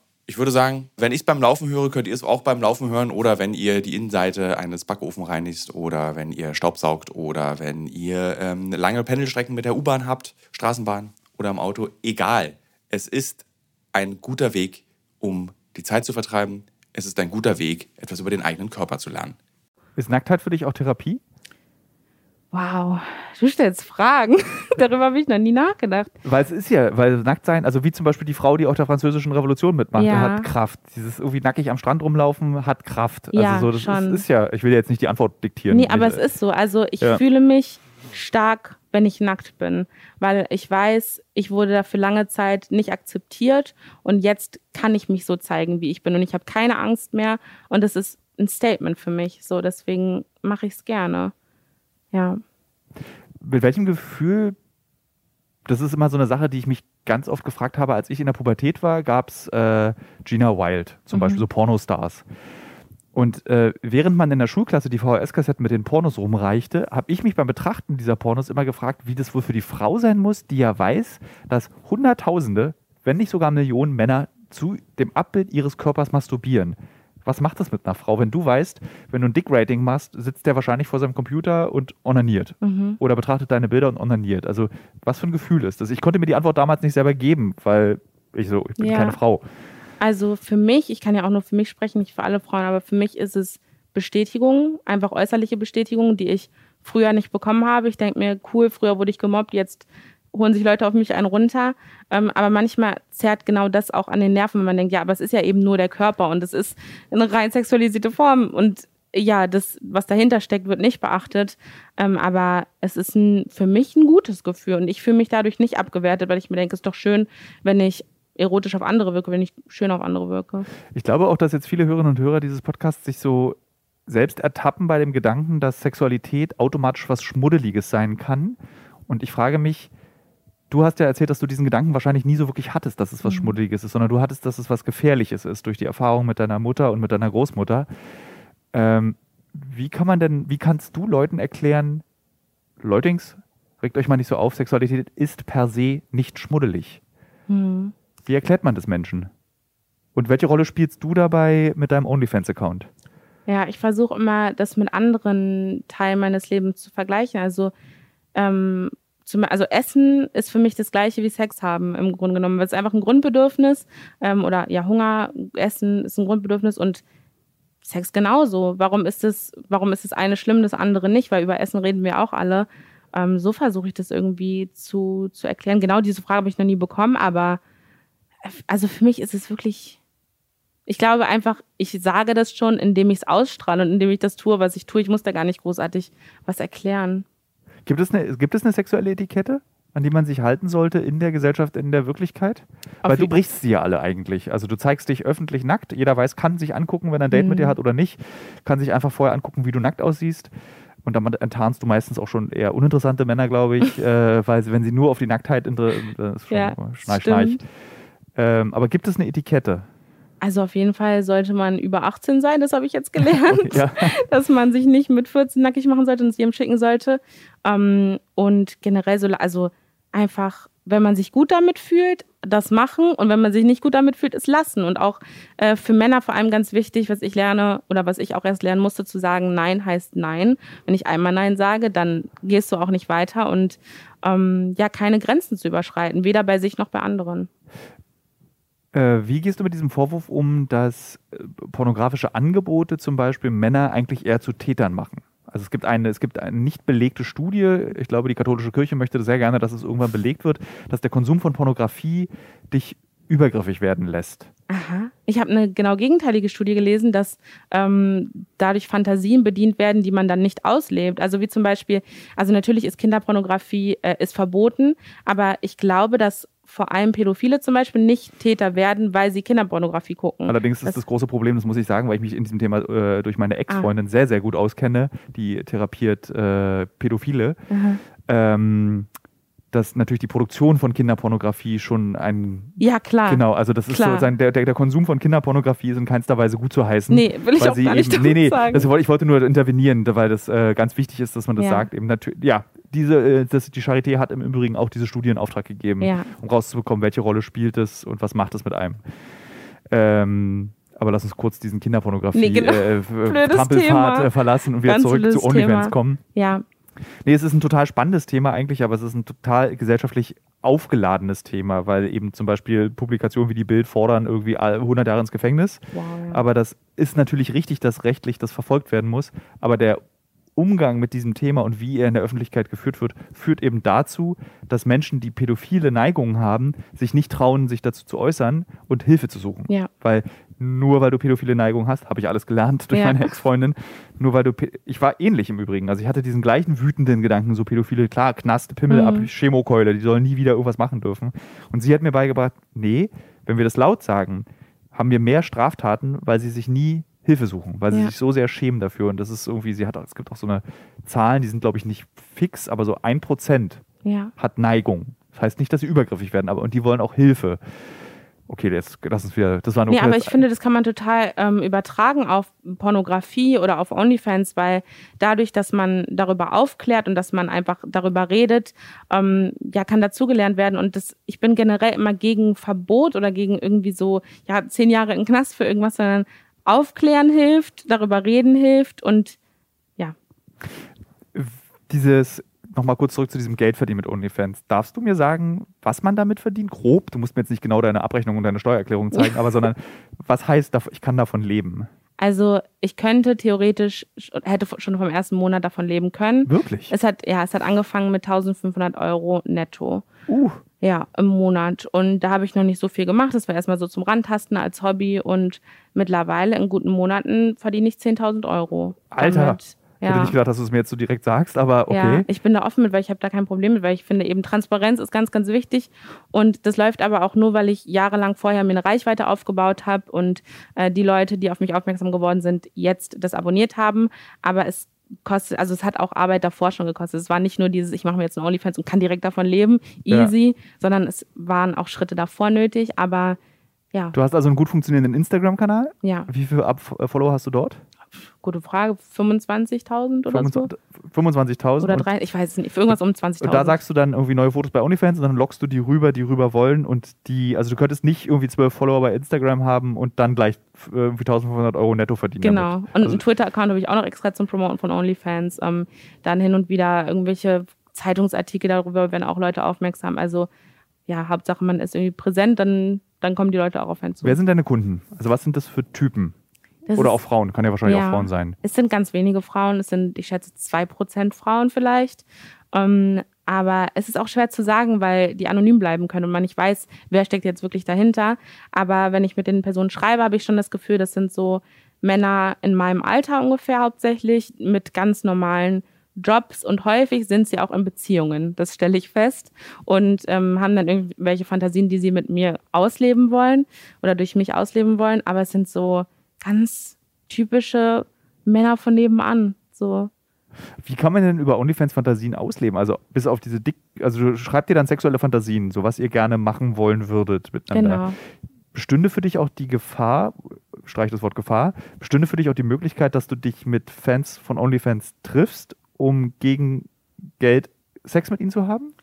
S3: ich würde sagen, wenn ich es beim Laufen höre, könnt ihr es auch beim Laufen hören oder wenn ihr die Innenseite eines Backofen reinigt oder wenn ihr Staubsaugt oder wenn ihr ähm, lange Pendelstrecken mit der U-Bahn habt, Straßenbahn oder im Auto. Egal. Es ist ein guter Weg, um die Zeit zu vertreiben. Es ist ein guter Weg, etwas über den eigenen Körper zu lernen.
S2: Ist Nacktheit für dich auch Therapie?
S1: Wow, du stellst Fragen. Darüber habe ich noch nie nachgedacht.
S2: Weil es ist ja, weil nackt sein, also wie zum Beispiel die Frau, die auch der französischen Revolution mitmacht,
S1: Ja.
S2: hat Kraft. Dieses irgendwie nackig am Strand rumlaufen hat Kraft.
S1: Ja,
S2: also so, das
S1: schon.
S2: Ist, ist ja, ich will jetzt nicht die Antwort diktieren.
S1: Nee, aber es
S2: Ich-
S1: ist so. Also ich
S2: Ja.
S1: fühle mich stark, wenn ich nackt bin, weil ich weiß, ich wurde da für lange Zeit nicht akzeptiert und jetzt kann ich mich so zeigen, wie ich bin und ich habe keine Angst mehr und das ist ein Statement für mich. So, deswegen mache ich es gerne. Ja.
S2: Mit welchem Gefühl, das ist immer so eine Sache, die ich mich ganz oft gefragt habe, als ich in der Pubertät war, gab es äh, Gina Wild, zum
S1: Mhm.
S2: Beispiel so Pornostars. Und äh, während man in der Schulklasse die VHS-Kassetten mit den Pornos rumreichte, habe ich mich beim Betrachten dieser Pornos immer gefragt, wie das wohl für die Frau sein muss, die ja weiß, dass Hunderttausende, wenn nicht sogar Millionen Männer zu dem Abbild ihres Körpers masturbieren. Was macht das mit einer Frau, wenn du weißt, wenn du ein Dick-Rating machst, sitzt der wahrscheinlich vor seinem Computer und onaniert
S1: Mhm.
S2: oder betrachtet deine Bilder und onaniert. Also was für ein Gefühl ist das? Ich konnte mir die Antwort damals nicht selber geben, weil ich so, ich bin
S1: Ja.
S2: keine Frau.
S1: Also für mich, ich kann ja auch nur für mich sprechen, nicht für alle Frauen, aber für mich ist es Bestätigung, einfach äußerliche Bestätigung, die ich früher nicht bekommen habe. Ich denke mir, cool, früher wurde ich gemobbt, jetzt holen sich Leute auf mich einen runter. Ähm, aber manchmal zerrt genau das auch an den Nerven, wenn man denkt, ja, aber es ist ja eben nur der Körper und es ist eine rein sexualisierte Form und ja, das, was dahinter steckt, wird nicht beachtet. Ähm, aber es ist ein, für mich ein gutes Gefühl und ich fühle mich dadurch nicht abgewertet, weil ich mir denke, es ist doch schön, wenn ich erotisch auf andere wirke, wenn ich schön auf andere wirke.
S2: Ich glaube auch, dass jetzt viele Hörerinnen und Hörer dieses Podcasts sich so selbst ertappen bei dem Gedanken, dass Sexualität automatisch was Schmuddeliges sein kann. Und ich frage mich, du hast ja erzählt, dass du diesen Gedanken wahrscheinlich nie so wirklich hattest, dass es was
S1: Mhm.
S2: Schmuddeliges ist, sondern du hattest, dass es was Gefährliches ist durch die Erfahrung mit deiner Mutter und mit deiner Großmutter. Ähm, wie kann man denn, wie kannst du Leuten erklären, Leutings, regt euch mal nicht so auf, Sexualität ist per se nicht schmuddelig.
S1: Hm.
S2: Wie erklärt man das Menschen? Und welche Rolle spielst du dabei mit deinem OnlyFans-Account?
S1: Ja, ich versuche immer, das mit anderen Teilen meines Lebens zu vergleichen. Also, ähm, zum, also Essen ist für mich das gleiche wie Sex haben im Grunde genommen. weil Es ist einfach ein Grundbedürfnis ähm, oder ja, Hunger, Essen ist ein Grundbedürfnis und Sex genauso. Warum ist das, warum ist das eine schlimm, das andere nicht? Weil über Essen reden wir auch alle. Ähm, so versuche ich das irgendwie zu, zu erklären. Genau diese Frage habe ich noch nie bekommen, aber also für mich ist es wirklich ich glaube einfach, ich sage das schon, indem ich es ausstrahle und indem ich das tue, was ich tue. Ich muss da gar nicht großartig was erklären.
S2: Gibt es, eine, gibt es eine sexuelle Etikette, an die man sich halten sollte in der Gesellschaft, in der Wirklichkeit?
S1: Auf
S2: Weil du brichst sie ja alle eigentlich. Also du zeigst dich öffentlich nackt. Jeder weiß, kann sich angucken, wenn er ein Date
S1: Mhm.
S2: mit dir hat oder nicht. Kann sich einfach vorher angucken, wie du nackt aussiehst. Und damit enttarnst du meistens auch schon eher uninteressante Männer, glaube ich, äh, weil sie, wenn sie nur auf die Nacktheit inter das ist schon
S1: Ja,
S2: schnarch, schnarch. Ähm, aber gibt es eine Etikette?
S1: Also auf jeden Fall sollte man über 18 sein, das habe ich jetzt gelernt.
S2: Ja.
S1: dass man sich nicht mit 14 nackig machen sollte und es jedem schicken sollte. Ähm, und generell so, also einfach, wenn man sich gut damit fühlt, das machen und wenn man sich nicht gut damit fühlt, es lassen. Und auch äh, für Männer vor allem ganz wichtig, was ich lerne oder was ich auch erst lernen musste, zu sagen, Nein heißt Nein. Wenn ich einmal Nein sage, dann gehst du auch nicht weiter und ähm, ja, keine Grenzen zu überschreiten, weder bei sich noch bei anderen.
S2: Äh, wie gehst du mit diesem Vorwurf um, dass äh, pornografische Angebote zum Beispiel Männer eigentlich eher zu Tätern machen? Also es gibt eine, es gibt eine nicht belegte Studie, ich glaube, die katholische Kirche möchte sehr gerne, dass es irgendwann belegt wird, dass der Konsum von Pornografie dich übergriffig werden lässt.
S1: Aha. Ich habe eine genau gegenteilige Studie gelesen, dass ähm, dadurch Fantasien bedient werden, die man dann nicht auslebt. Also wie zum Beispiel, also natürlich ist Kinderpornografie äh, ist verboten, aber ich glaube, dass vor allem Pädophile zum Beispiel nicht Täter werden, weil sie Kinderpornografie gucken.
S2: Allerdings ist das, das große Problem, das muss ich sagen, weil ich mich in diesem Thema äh, durch meine Ex-Freundin ah. sehr, sehr gut auskenne, die therapiert äh, Pädophile. Ähm, dass natürlich die Produktion von Kinderpornografie schon ein.
S1: Ja, klar.
S2: Genau, also das ist klar. so, sein, der, der, der, Konsum von Kinderpornografie ist in keinster Weise gut zu heißen.
S1: Nee, will ich auch gar nicht eben, Nee, nee, sagen.
S2: Das, ich wollte nur intervenieren, weil das äh, ganz wichtig ist, dass man das ja. sagt. Eben natürlich, ja, diese, äh, das, die Charité hat im Übrigen auch diese Studie in Auftrag gegeben, ja. um rauszubekommen, welche Rolle spielt es und was macht es mit einem. Ähm, aber lass uns kurz diesen Kinderpornografie nee, genau. äh, Trampelfahrt äh, verlassen und wieder Ganz zurück zu OnlyFans kommen.
S1: Ja.
S2: Nee, es ist ein total spannendes Thema eigentlich, aber es ist ein total gesellschaftlich aufgeladenes Thema, weil eben zum Beispiel Publikationen wie die Bild fordern irgendwie 100 Jahre ins Gefängnis. Wow. Aber das ist natürlich richtig, dass rechtlich das verfolgt werden muss. Aber der Umgang mit diesem Thema und wie er in der Öffentlichkeit geführt wird, führt eben dazu, dass Menschen, die pädophile Neigungen haben, sich nicht trauen, sich dazu zu äußern und Hilfe zu suchen.
S1: Ja.
S2: Weil nur weil du pädophile Neigungen hast, habe ich alles gelernt durch ja. meine Ex-Freundin, nur weil du, ich war ähnlich im Übrigen, also ich hatte diesen gleichen wütenden Gedanken, so pädophile, klar, Knast, Pimmel mhm. ab, Chemokeule, die sollen nie wieder irgendwas machen dürfen. Und sie hat mir beigebracht, nee, wenn wir das laut sagen, haben wir mehr Straftaten, weil sie sich nie Hilfe suchen, weil sie ja. sich so sehr schämen dafür. Und das ist irgendwie, sie hat, es gibt auch so eine Zahlen, die sind, glaube ich, nicht fix, aber so ein Prozent
S1: ja.
S2: hat Neigung. Das heißt nicht, dass sie übergriffig werden, aber und die wollen auch Hilfe. Okay, jetzt lass uns wieder. Das war nur
S1: nee, aber ich finde, das kann man total ähm, übertragen auf Pornografie oder auf OnlyFans, weil dadurch, dass man darüber aufklärt und dass man einfach darüber redet, ähm, ja, kann dazugelernt werden. Und das, ich bin generell immer gegen Verbot oder gegen irgendwie so, ja, zehn Jahre in Knast für irgendwas, sondern aufklären hilft, darüber reden hilft und ja.
S2: Dieses, nochmal kurz zurück zu diesem Geldverdienen mit OnlyFans. Darfst du mir sagen, was man damit verdient? Grob, du musst mir jetzt nicht genau deine Abrechnung und deine Steuererklärung zeigen, aber sondern was heißt, ich kann davon leben?
S1: Also ich könnte theoretisch, hätte schon vom ersten Monat davon leben können.
S2: Wirklich?
S1: Es hat, ja, es hat angefangen mit 1500 Euro netto.
S2: Uh.
S1: Ja, im Monat. Und da habe ich noch nicht so viel gemacht. Das war erstmal so zum Randtasten als Hobby. Und mittlerweile in guten Monaten verdiene ich 10.000 Euro.
S2: Alter. Damit. Ich ja. hätte nicht gedacht, dass du es mir jetzt so direkt sagst, aber okay.
S1: Ja, ich bin da offen mit, weil ich habe da kein Problem mit, weil ich finde eben Transparenz ist ganz, ganz wichtig. Und das läuft aber auch nur, weil ich jahrelang vorher mir eine Reichweite aufgebaut habe und äh, die Leute, die auf mich aufmerksam geworden sind, jetzt das abonniert haben. Aber es kostet, also es hat auch Arbeit davor schon gekostet. Es war nicht nur dieses, ich mache mir jetzt einen OnlyFans und kann direkt davon leben, easy, ja. sondern es waren auch Schritte davor nötig, aber ja.
S2: Du hast also einen gut funktionierenden Instagram-Kanal?
S1: Ja.
S2: Wie viele äh, Follower hast du dort?
S1: Gute Frage, 25.000 oder 25,
S2: so? 25.000?
S1: Oder drei, ich weiß es nicht, für irgendwas um 20.000.
S2: Und da sagst du dann irgendwie neue Fotos bei OnlyFans und dann lockst du die rüber, die rüber wollen und die, also du könntest nicht irgendwie zwölf Follower bei Instagram haben und dann gleich irgendwie 1.500 Euro netto verdienen.
S1: Genau. Damit. Und also, einen Twitter-Account habe ich auch noch extra zum Promoten von OnlyFans. Ähm, dann hin und wieder irgendwelche Zeitungsartikel darüber werden auch Leute aufmerksam. Also ja, Hauptsache man ist irgendwie präsent, dann, dann kommen die Leute auch auf einen zu.
S2: Wer sind deine Kunden? Also was sind das für Typen? Das Oder auch Frauen, kann ja wahrscheinlich ja, auch Frauen sein.
S1: Es sind ganz wenige Frauen, es sind, ich schätze, zwei Prozent Frauen vielleicht. Ähm, aber es ist auch schwer zu sagen, weil die anonym bleiben können und man nicht weiß, wer steckt jetzt wirklich dahinter. Aber wenn ich mit den Personen schreibe, habe ich schon das Gefühl, das sind so Männer in meinem Alter ungefähr hauptsächlich mit ganz normalen Jobs und häufig sind sie auch in Beziehungen, das stelle ich fest, und ähm, haben dann irgendwelche Fantasien, die sie mit mir ausleben wollen oder durch mich ausleben wollen, aber es sind so ganz typische Männer von nebenan. So.
S2: Wie kann man denn über OnlyFans Fantasien ausleben? Also bis auf diese dick, also schreibt ihr dann sexuelle Fantasien, so was ihr gerne machen wollen würdet miteinander. Genau. Bestünde für dich auch die Gefahr, streich das Wort Gefahr, bestünde für dich auch die Möglichkeit, dass du dich mit Fans von OnlyFans triffst, um gegen Geld Sex mit ihnen zu haben?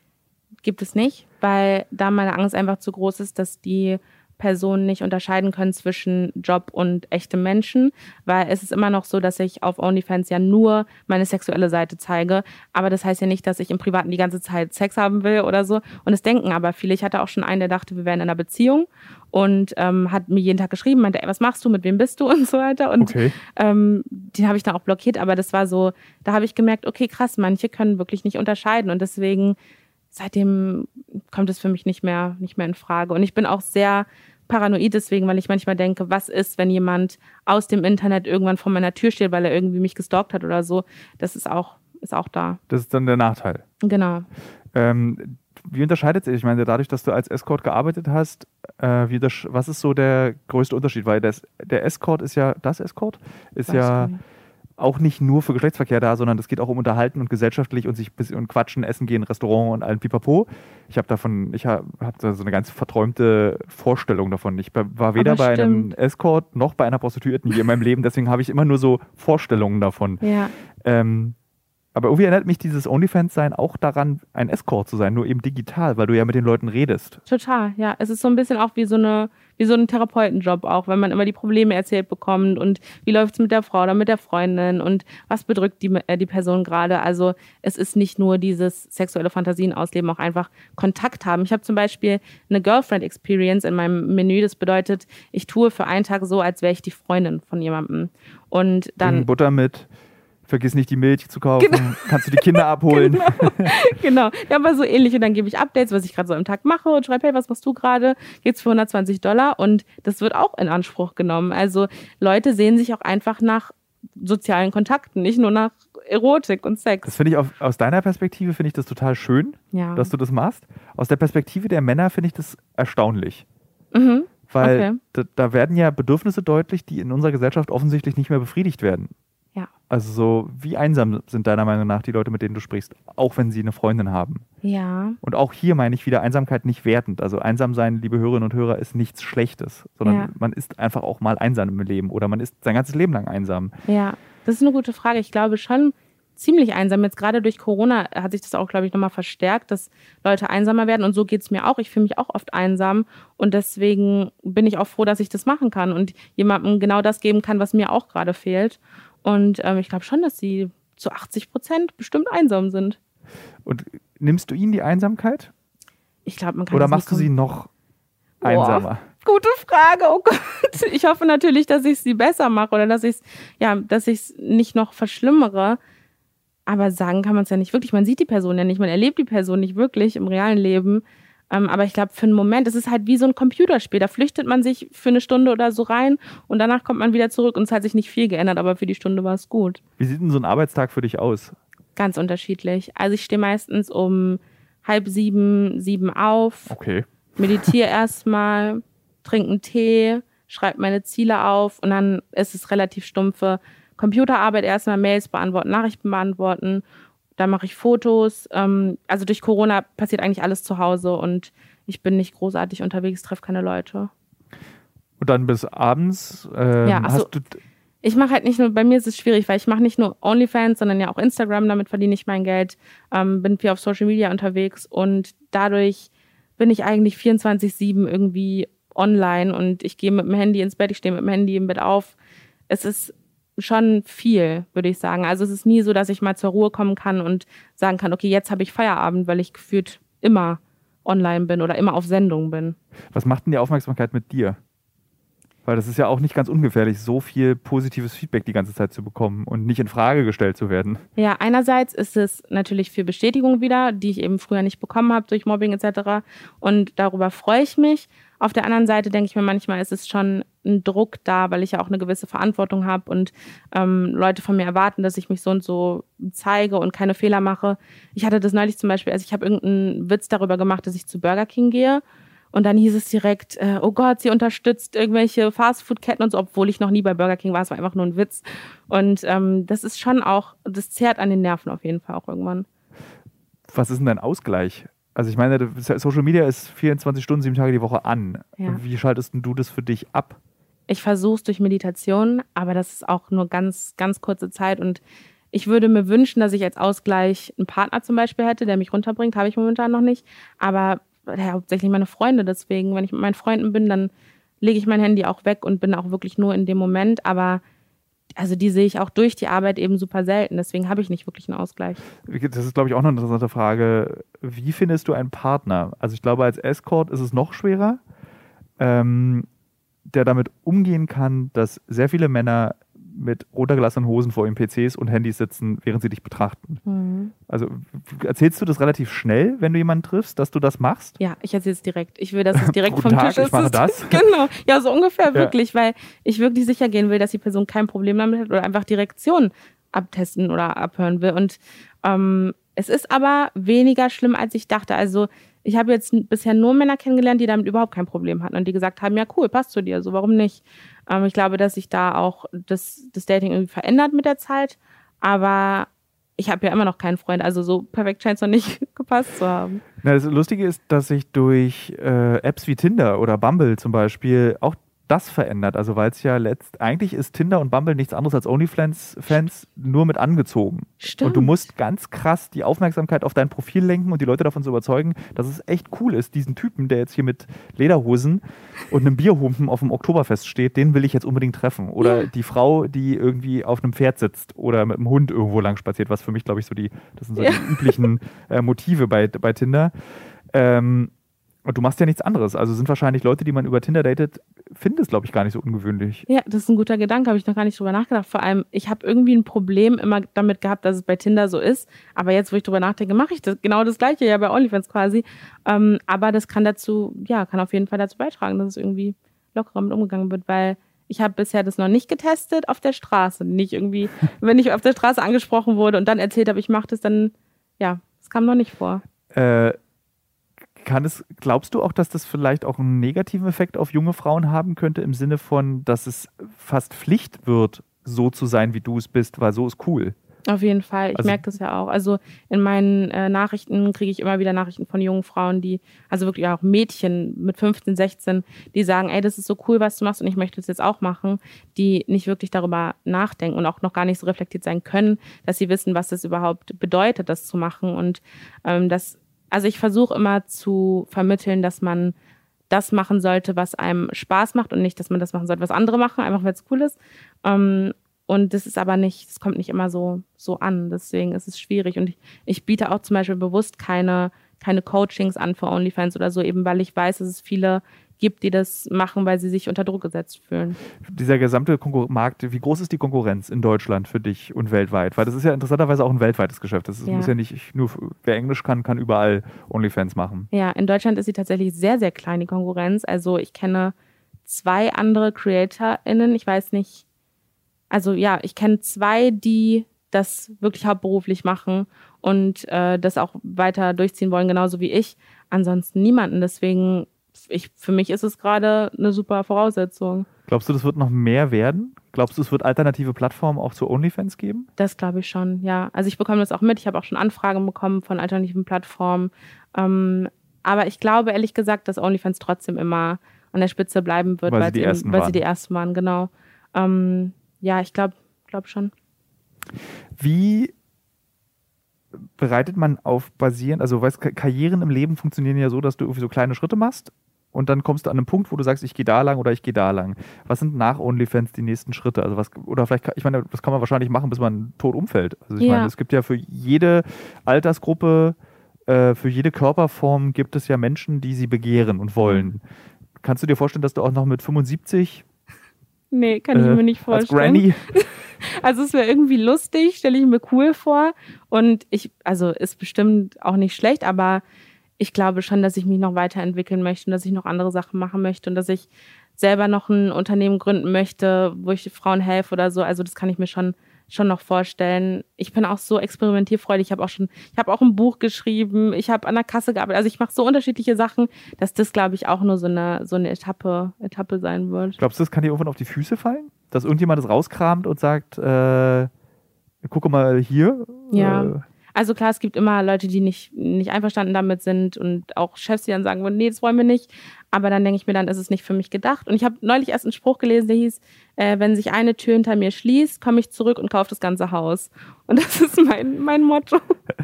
S1: Gibt es nicht, weil da meine Angst einfach zu groß ist, dass die Personen nicht unterscheiden können zwischen Job und echtem Menschen, weil es ist immer noch so, dass ich auf OnlyFans ja nur meine sexuelle Seite zeige, aber das heißt ja nicht, dass ich im Privaten die ganze Zeit Sex haben will oder so. Und es denken aber viele. Ich hatte auch schon einen, der dachte, wir wären in einer Beziehung und ähm, hat mir jeden Tag geschrieben, meinte, ey, was machst du, mit wem bist du und so weiter. Und
S2: okay.
S1: ähm, den habe ich dann auch blockiert, aber das war so, da habe ich gemerkt, okay, krass, manche können wirklich nicht unterscheiden und deswegen seitdem kommt es für mich nicht mehr, nicht mehr in Frage. Und ich bin auch sehr paranoid deswegen, weil ich manchmal denke, was ist, wenn jemand aus dem Internet irgendwann vor meiner Tür steht, weil er irgendwie mich gestalkt hat oder so. Das ist auch, ist auch da.
S2: Das ist dann der Nachteil.
S1: Genau.
S2: Ähm, wie unterscheidet sich? Ich meine, dadurch, dass du als Escort gearbeitet hast, äh, wie das, was ist so der größte Unterschied? Weil das, der Escort ist ja, das Escort ist
S1: Weiß
S2: ja. Auch nicht nur für Geschlechtsverkehr da, sondern es geht auch um Unterhalten und gesellschaftlich und sich bisschen und quatschen, essen gehen, Restaurant und allen Pipapo. Ich habe davon, ich habe hab da so eine ganz verträumte Vorstellung davon. Ich war weder bei einem. Escort noch bei einer Prostituierten je in meinem Leben, deswegen habe ich immer nur so Vorstellungen davon.
S1: Ja.
S2: Ähm, aber irgendwie erinnert mich dieses OnlyFans-Sein auch daran, ein Escort zu sein, nur eben digital, weil du ja mit den Leuten redest.
S1: Total, ja. Es ist so ein bisschen auch wie so eine, wie so ein Therapeutenjob auch, wenn man immer die Probleme erzählt bekommt und wie läuft es mit der Frau oder mit der Freundin und was bedrückt die, äh, die Person gerade. Also es ist nicht nur dieses sexuelle Fantasien ausleben, auch einfach Kontakt haben. Ich habe zum Beispiel eine Girlfriend Experience in meinem Menü. Das bedeutet, ich tue für einen Tag so, als wäre ich die Freundin von jemandem. Und dann
S2: Butter mit, vergiss nicht die Milch zu kaufen, kannst du die Kinder abholen.
S1: genau. Ja, aber so ähnlich. Und dann gebe ich Updates, was ich gerade so am Tag mache und schreibe, hey, was machst du gerade? Geht's für 120 Dollar? Und das wird auch in Anspruch genommen. Also Leute sehen sich auch einfach nach sozialen Kontakten, nicht nur nach Erotik und
S2: Das
S1: Sex.
S2: finde ich auf, aus deiner Perspektive finde ich das total schön,
S1: Ja.
S2: dass du das machst. Aus der Perspektive der Männer finde ich das erstaunlich.
S1: Mhm.
S2: Weil
S1: Okay.
S2: da, da werden ja Bedürfnisse deutlich, die in unserer Gesellschaft offensichtlich nicht mehr befriedigt werden.
S1: Ja.
S2: Also so, wie einsam sind deiner Meinung nach die Leute, mit denen du sprichst, auch wenn sie eine Freundin haben?
S1: Ja.
S2: Und auch hier meine ich wieder Einsamkeit nicht wertend. Also einsam sein, liebe Hörerinnen und Hörer, ist nichts Schlechtes, sondern
S1: Ja.
S2: man ist einfach auch mal einsam im Leben oder man ist sein ganzes Leben lang einsam.
S1: Ja. Das ist eine gute Frage. Ich glaube schon ziemlich einsam. Jetzt gerade durch Corona hat sich das auch, glaube ich, nochmal verstärkt, dass Leute einsamer werden. Und so geht es mir auch. Ich fühle mich auch oft einsam. Und deswegen bin ich auch froh, dass ich das machen kann und jemandem genau das geben kann, was mir auch gerade fehlt. Und ähm, ich glaube schon, dass sie zu 80 Prozent bestimmt einsam sind.
S2: Und nimmst du ihnen die Einsamkeit
S1: Ich glaube, man kann
S2: oder machst du sie noch einsamer?
S1: Gute Frage, oh Gott. Ich hoffe natürlich, dass ich sie besser mache oder dass ich es ja, dass ich es nicht noch verschlimmere. Aber sagen kann man es ja nicht wirklich. Man sieht die Person ja nicht, man erlebt die Person nicht wirklich im realen Leben. Ähm, aber ich glaube, für einen Moment, es ist halt wie so ein Computerspiel. Da flüchtet man sich für eine Stunde oder so rein und danach kommt man wieder zurück und es hat sich nicht viel geändert, aber für die Stunde war es gut.
S2: Wie sieht denn so ein Arbeitstag für dich aus?
S1: Ganz unterschiedlich. Also ich stehe meistens um halb sieben, sieben auf.
S2: Okay.
S1: meditiere erstmal, trinke einen Tee, schreibe meine Ziele auf und dann ist es relativ stumpfe Computerarbeit, erstmal Mails beantworten, Nachrichten beantworten, dann mache ich Fotos. Ähm, also durch Corona passiert eigentlich alles zu Hause und ich bin nicht großartig unterwegs, treffe keine Leute.
S2: Und dann bis abends ähm,
S1: Ja, ach so.
S2: hast du
S1: Ich mache halt nicht nur, bei mir ist es schwierig, weil ich mache nicht nur OnlyFans, sondern ja auch Instagram, damit verdiene ich mein Geld, ähm, bin viel auf Social Media unterwegs und dadurch bin ich eigentlich 24-7 irgendwie online und ich gehe mit dem Handy ins Bett, ich stehe mit dem Handy im Bett auf. Es ist schon viel, würde ich sagen. Also es ist nie so, dass ich mal zur Ruhe kommen kann und sagen kann, okay, jetzt habe ich Feierabend, weil ich gefühlt immer online bin oder immer auf Sendung bin.
S2: Was macht denn die Aufmerksamkeit mit dir? Weil das ist ja auch nicht ganz ungefährlich, so viel positives Feedback die ganze Zeit zu bekommen und nicht in Frage gestellt zu werden.
S1: Ja, einerseits ist es natürlich für Bestätigung wieder, die ich eben früher nicht bekommen habe durch Mobbing etc. Und darüber freue ich mich. Auf der anderen Seite denke ich mir manchmal, ist es schon ein Druck da, weil ich ja auch eine gewisse Verantwortung habe und ähm, Leute von mir erwarten, dass ich mich so und so zeige und keine Fehler mache. Ich hatte das neulich zum Beispiel, also ich habe irgendeinen Witz darüber gemacht, dass ich zu Burger King gehe. Und dann hieß es direkt, äh, oh Gott, sie unterstützt irgendwelche Fastfood-Ketten und so, obwohl ich noch nie bei Burger King war. Es war einfach nur ein Witz. Und ähm, das ist schon auch, das zehrt an den Nerven auf jeden Fall auch irgendwann.
S2: Was ist denn dein Ausgleich? Also ich meine, Social Media ist 24 Stunden, sieben Tage die Woche an.
S1: Ja.
S2: Und wie schaltest denn du das für dich ab?
S1: Ich versuche es durch Meditation, aber das ist auch nur ganz, ganz kurze Zeit. Und ich würde mir wünschen, dass ich als Ausgleich einen Partner zum Beispiel hätte, der mich runterbringt. Habe ich momentan noch nicht. Aber ja, hauptsächlich meine Freunde. Deswegen, wenn ich mit meinen Freunden bin, dann lege ich mein Handy auch weg und bin auch wirklich nur in dem Moment. Aber also die sehe ich auch durch die Arbeit eben super selten. Deswegen habe ich nicht wirklich einen Ausgleich.
S2: Das ist, glaube ich, auch eine interessante Frage. Wie findest du einen Partner? Also ich glaube, als Escort ist es noch schwerer, ähm, der damit umgehen kann, dass sehr viele Männer mit runtergelassenen Hosen vor ihren PCs und Handys sitzen, während sie dich betrachten. Mhm. Also erzählst du das relativ schnell, wenn du jemanden triffst, dass du das machst?
S1: Ja, ich erzähle es direkt. Ich will, dass es direkt vom
S2: Tag,
S1: Tisch ist.
S2: Ich mache das.
S1: genau. Ja, so ungefähr wirklich, ja. weil ich wirklich sicher gehen will, dass die Person kein Problem damit hat oder einfach Direktion abtesten oder abhören will. Und ähm, es ist aber weniger schlimm, als ich dachte. Also ich habe jetzt bisher nur Männer kennengelernt, die damit überhaupt kein Problem hatten und die gesagt haben, ja cool, passt zu dir, so warum nicht? Ähm, ich glaube, dass sich da auch das, das Dating irgendwie verändert mit der Zeit, aber ich habe ja immer noch keinen Freund, also so perfekt scheint es noch nicht gepasst zu haben.
S2: Na, das Lustige ist, dass ich durch äh, Apps wie Tinder oder Bumble zum Beispiel auch das verändert. Also weil es ja letzt eigentlich ist Tinder und Bumble nichts anderes als OnlyFans-Fans nur mit angezogen.
S1: Stimmt.
S2: Und du musst ganz krass die Aufmerksamkeit auf dein Profil lenken und die Leute davon zu überzeugen, dass es echt cool ist, diesen Typen, der jetzt hier mit Lederhosen und einem Bierhumpen auf dem Oktoberfest steht, den will ich jetzt unbedingt treffen. Oder ja. die Frau, die irgendwie auf einem Pferd sitzt oder mit einem Hund irgendwo lang spaziert, was für mich, glaube ich, so die, das sind so ja. die üblichen äh, Motive bei, bei Tinder. Ähm, und du machst ja nichts anderes. Also sind wahrscheinlich Leute, die man über Tinder datet, finden es, glaube ich, gar nicht so ungewöhnlich.
S1: Ja, das ist ein guter Gedanke, habe ich noch gar nicht drüber nachgedacht. Vor allem, ich habe irgendwie ein Problem immer damit gehabt, dass es bei Tinder so ist. Aber jetzt, wo ich drüber nachdenke, mache ich das genau das Gleiche, ja, bei OnlyFans quasi. Ähm, aber das kann dazu, ja, kann auf jeden Fall dazu beitragen, dass es irgendwie lockerer mit umgegangen wird, weil ich habe bisher das noch nicht getestet auf der Straße. Nicht irgendwie, wenn ich auf der Straße angesprochen wurde und dann erzählt habe, ich mache das, dann, ja, das kam noch nicht vor.
S2: Äh, kann es, glaubst du auch, dass das vielleicht auch einen negativen Effekt auf junge Frauen haben könnte, im Sinne von, dass es fast Pflicht wird, so zu sein, wie du es bist, weil so ist cool?
S1: Auf jeden Fall. Ich also, merke das ja auch. Also in meinen äh, Nachrichten kriege ich immer wieder Nachrichten von jungen Frauen, die, also wirklich auch Mädchen mit 15, 16, die sagen, ey, das ist so cool, was du machst und ich möchte das jetzt auch machen, die nicht wirklich darüber nachdenken und auch noch gar nicht so reflektiert sein können, dass sie wissen, was das überhaupt bedeutet, das zu machen. Und ähm, das also ich versuche immer zu vermitteln, dass man das machen sollte, was einem Spaß macht und nicht, dass man das machen sollte, was andere machen, einfach weil es cool ist. Ähm, und das ist aber nicht, das kommt nicht immer so, so an. Deswegen ist es schwierig. Und ich, ich biete auch zum Beispiel bewusst keine, keine Coachings an für OnlyFans oder so, eben weil ich weiß, dass es viele gibt, die das machen, weil sie sich unter Druck gesetzt fühlen.
S2: Dieser gesamte Konkur Markt, wie groß ist die Konkurrenz in Deutschland für dich und weltweit? Weil das ist ja interessanterweise auch ein weltweites Geschäft. Das ja. muss ja nicht nur, wer Englisch kann, kann überall OnlyFans machen.
S1: Ja, in Deutschland ist sie tatsächlich sehr, sehr klein, die Konkurrenz. Also ich kenne zwei andere CreatorInnen. Ich weiß nicht, also ja, ich kenne zwei, die das wirklich hauptberuflich machen und äh, das auch weiter durchziehen wollen, genauso wie ich. Ansonsten niemanden. Deswegen ich, für mich ist es gerade eine super Voraussetzung.
S2: Glaubst du, das wird noch mehr werden? Glaubst du, es wird alternative Plattformen auch zu OnlyFans geben?
S1: Das glaube ich schon, ja. Also ich bekomme das auch mit. Ich habe auch schon Anfragen bekommen von alternativen Plattformen. Ähm, aber ich glaube ehrlich gesagt, dass OnlyFans trotzdem immer an der Spitze bleiben wird,
S2: weil, sie, die eben,
S1: weil sie, die ersten waren, genau. Ähm, ja, ich glaube glaub schon.
S2: Wie bereitet man auf basierend, also weißt, Karrieren im Leben funktionieren ja so, dass du irgendwie so kleine Schritte machst und dann kommst du an einen Punkt, wo du sagst, ich gehe da lang oder ich gehe da lang. Was sind nach OnlyFans die nächsten Schritte? Also was, oder vielleicht, ich meine, das kann man wahrscheinlich machen, bis man tot umfällt. Also ich ja. meine, es gibt ja für jede Altersgruppe, äh, für jede Körperform gibt es ja Menschen, die sie begehren und wollen. Mhm. Kannst du dir vorstellen, dass du auch noch mit 75
S1: Nee, kann ich äh, mir nicht vorstellen. Als Granny. Also es wäre irgendwie lustig, stelle ich mir cool vor. Und ich, also ist bestimmt auch nicht schlecht, aber ich glaube schon, dass ich mich noch weiterentwickeln möchte und dass ich noch andere Sachen machen möchte und dass ich selber noch ein Unternehmen gründen möchte, wo ich Frauen helfe oder so. Also das kann ich mir schon schon noch vorstellen. Ich bin auch so experimentierfreudig. Ich habe auch schon, ich habe auch ein Buch geschrieben. Ich habe an der Kasse gearbeitet. Also ich mache so unterschiedliche Sachen, dass das, glaube ich, auch nur so eine so eine Etappe Etappe sein wird.
S2: Glaubst du, das kann dir irgendwann auf die Füße fallen, dass irgendjemand das rauskramt und sagt, äh, gucke mal hier.
S1: Ja. Äh, also klar, es gibt immer Leute, die nicht, nicht einverstanden damit sind und auch Chefs, die dann sagen würden, nee, das wollen wir nicht. Aber dann denke ich mir, dann ist es nicht für mich gedacht. Und ich habe neulich erst einen Spruch gelesen, der hieß, äh, wenn sich eine Tür hinter mir schließt, komme ich zurück und kaufe das ganze Haus. Und das ist mein, mein Motto.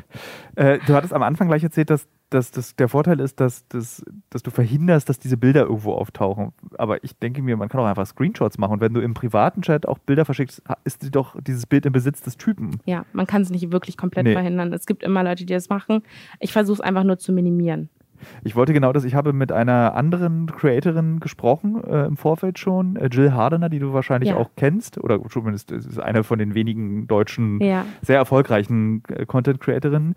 S2: äh, du hattest am Anfang gleich erzählt, dass dass das, der Vorteil ist, dass, dass, dass du verhinderst, dass diese Bilder irgendwo auftauchen. Aber ich denke mir, man kann auch einfach Screenshots machen. Und wenn du im privaten Chat auch Bilder verschickst, ist doch dieses Bild im Besitz des Typen.
S1: Ja, man kann es nicht wirklich komplett nee. verhindern. Es gibt immer Leute, die das machen. Ich versuche es einfach nur zu minimieren.
S2: Ich wollte genau das, ich habe mit einer anderen Creatorin gesprochen äh, im Vorfeld schon, äh, Jill Hardener, die du wahrscheinlich
S1: Ja.
S2: auch kennst, oder zumindest ist eine von den wenigen deutschen,
S1: Ja.
S2: sehr erfolgreichen äh, Content-Creatorinnen.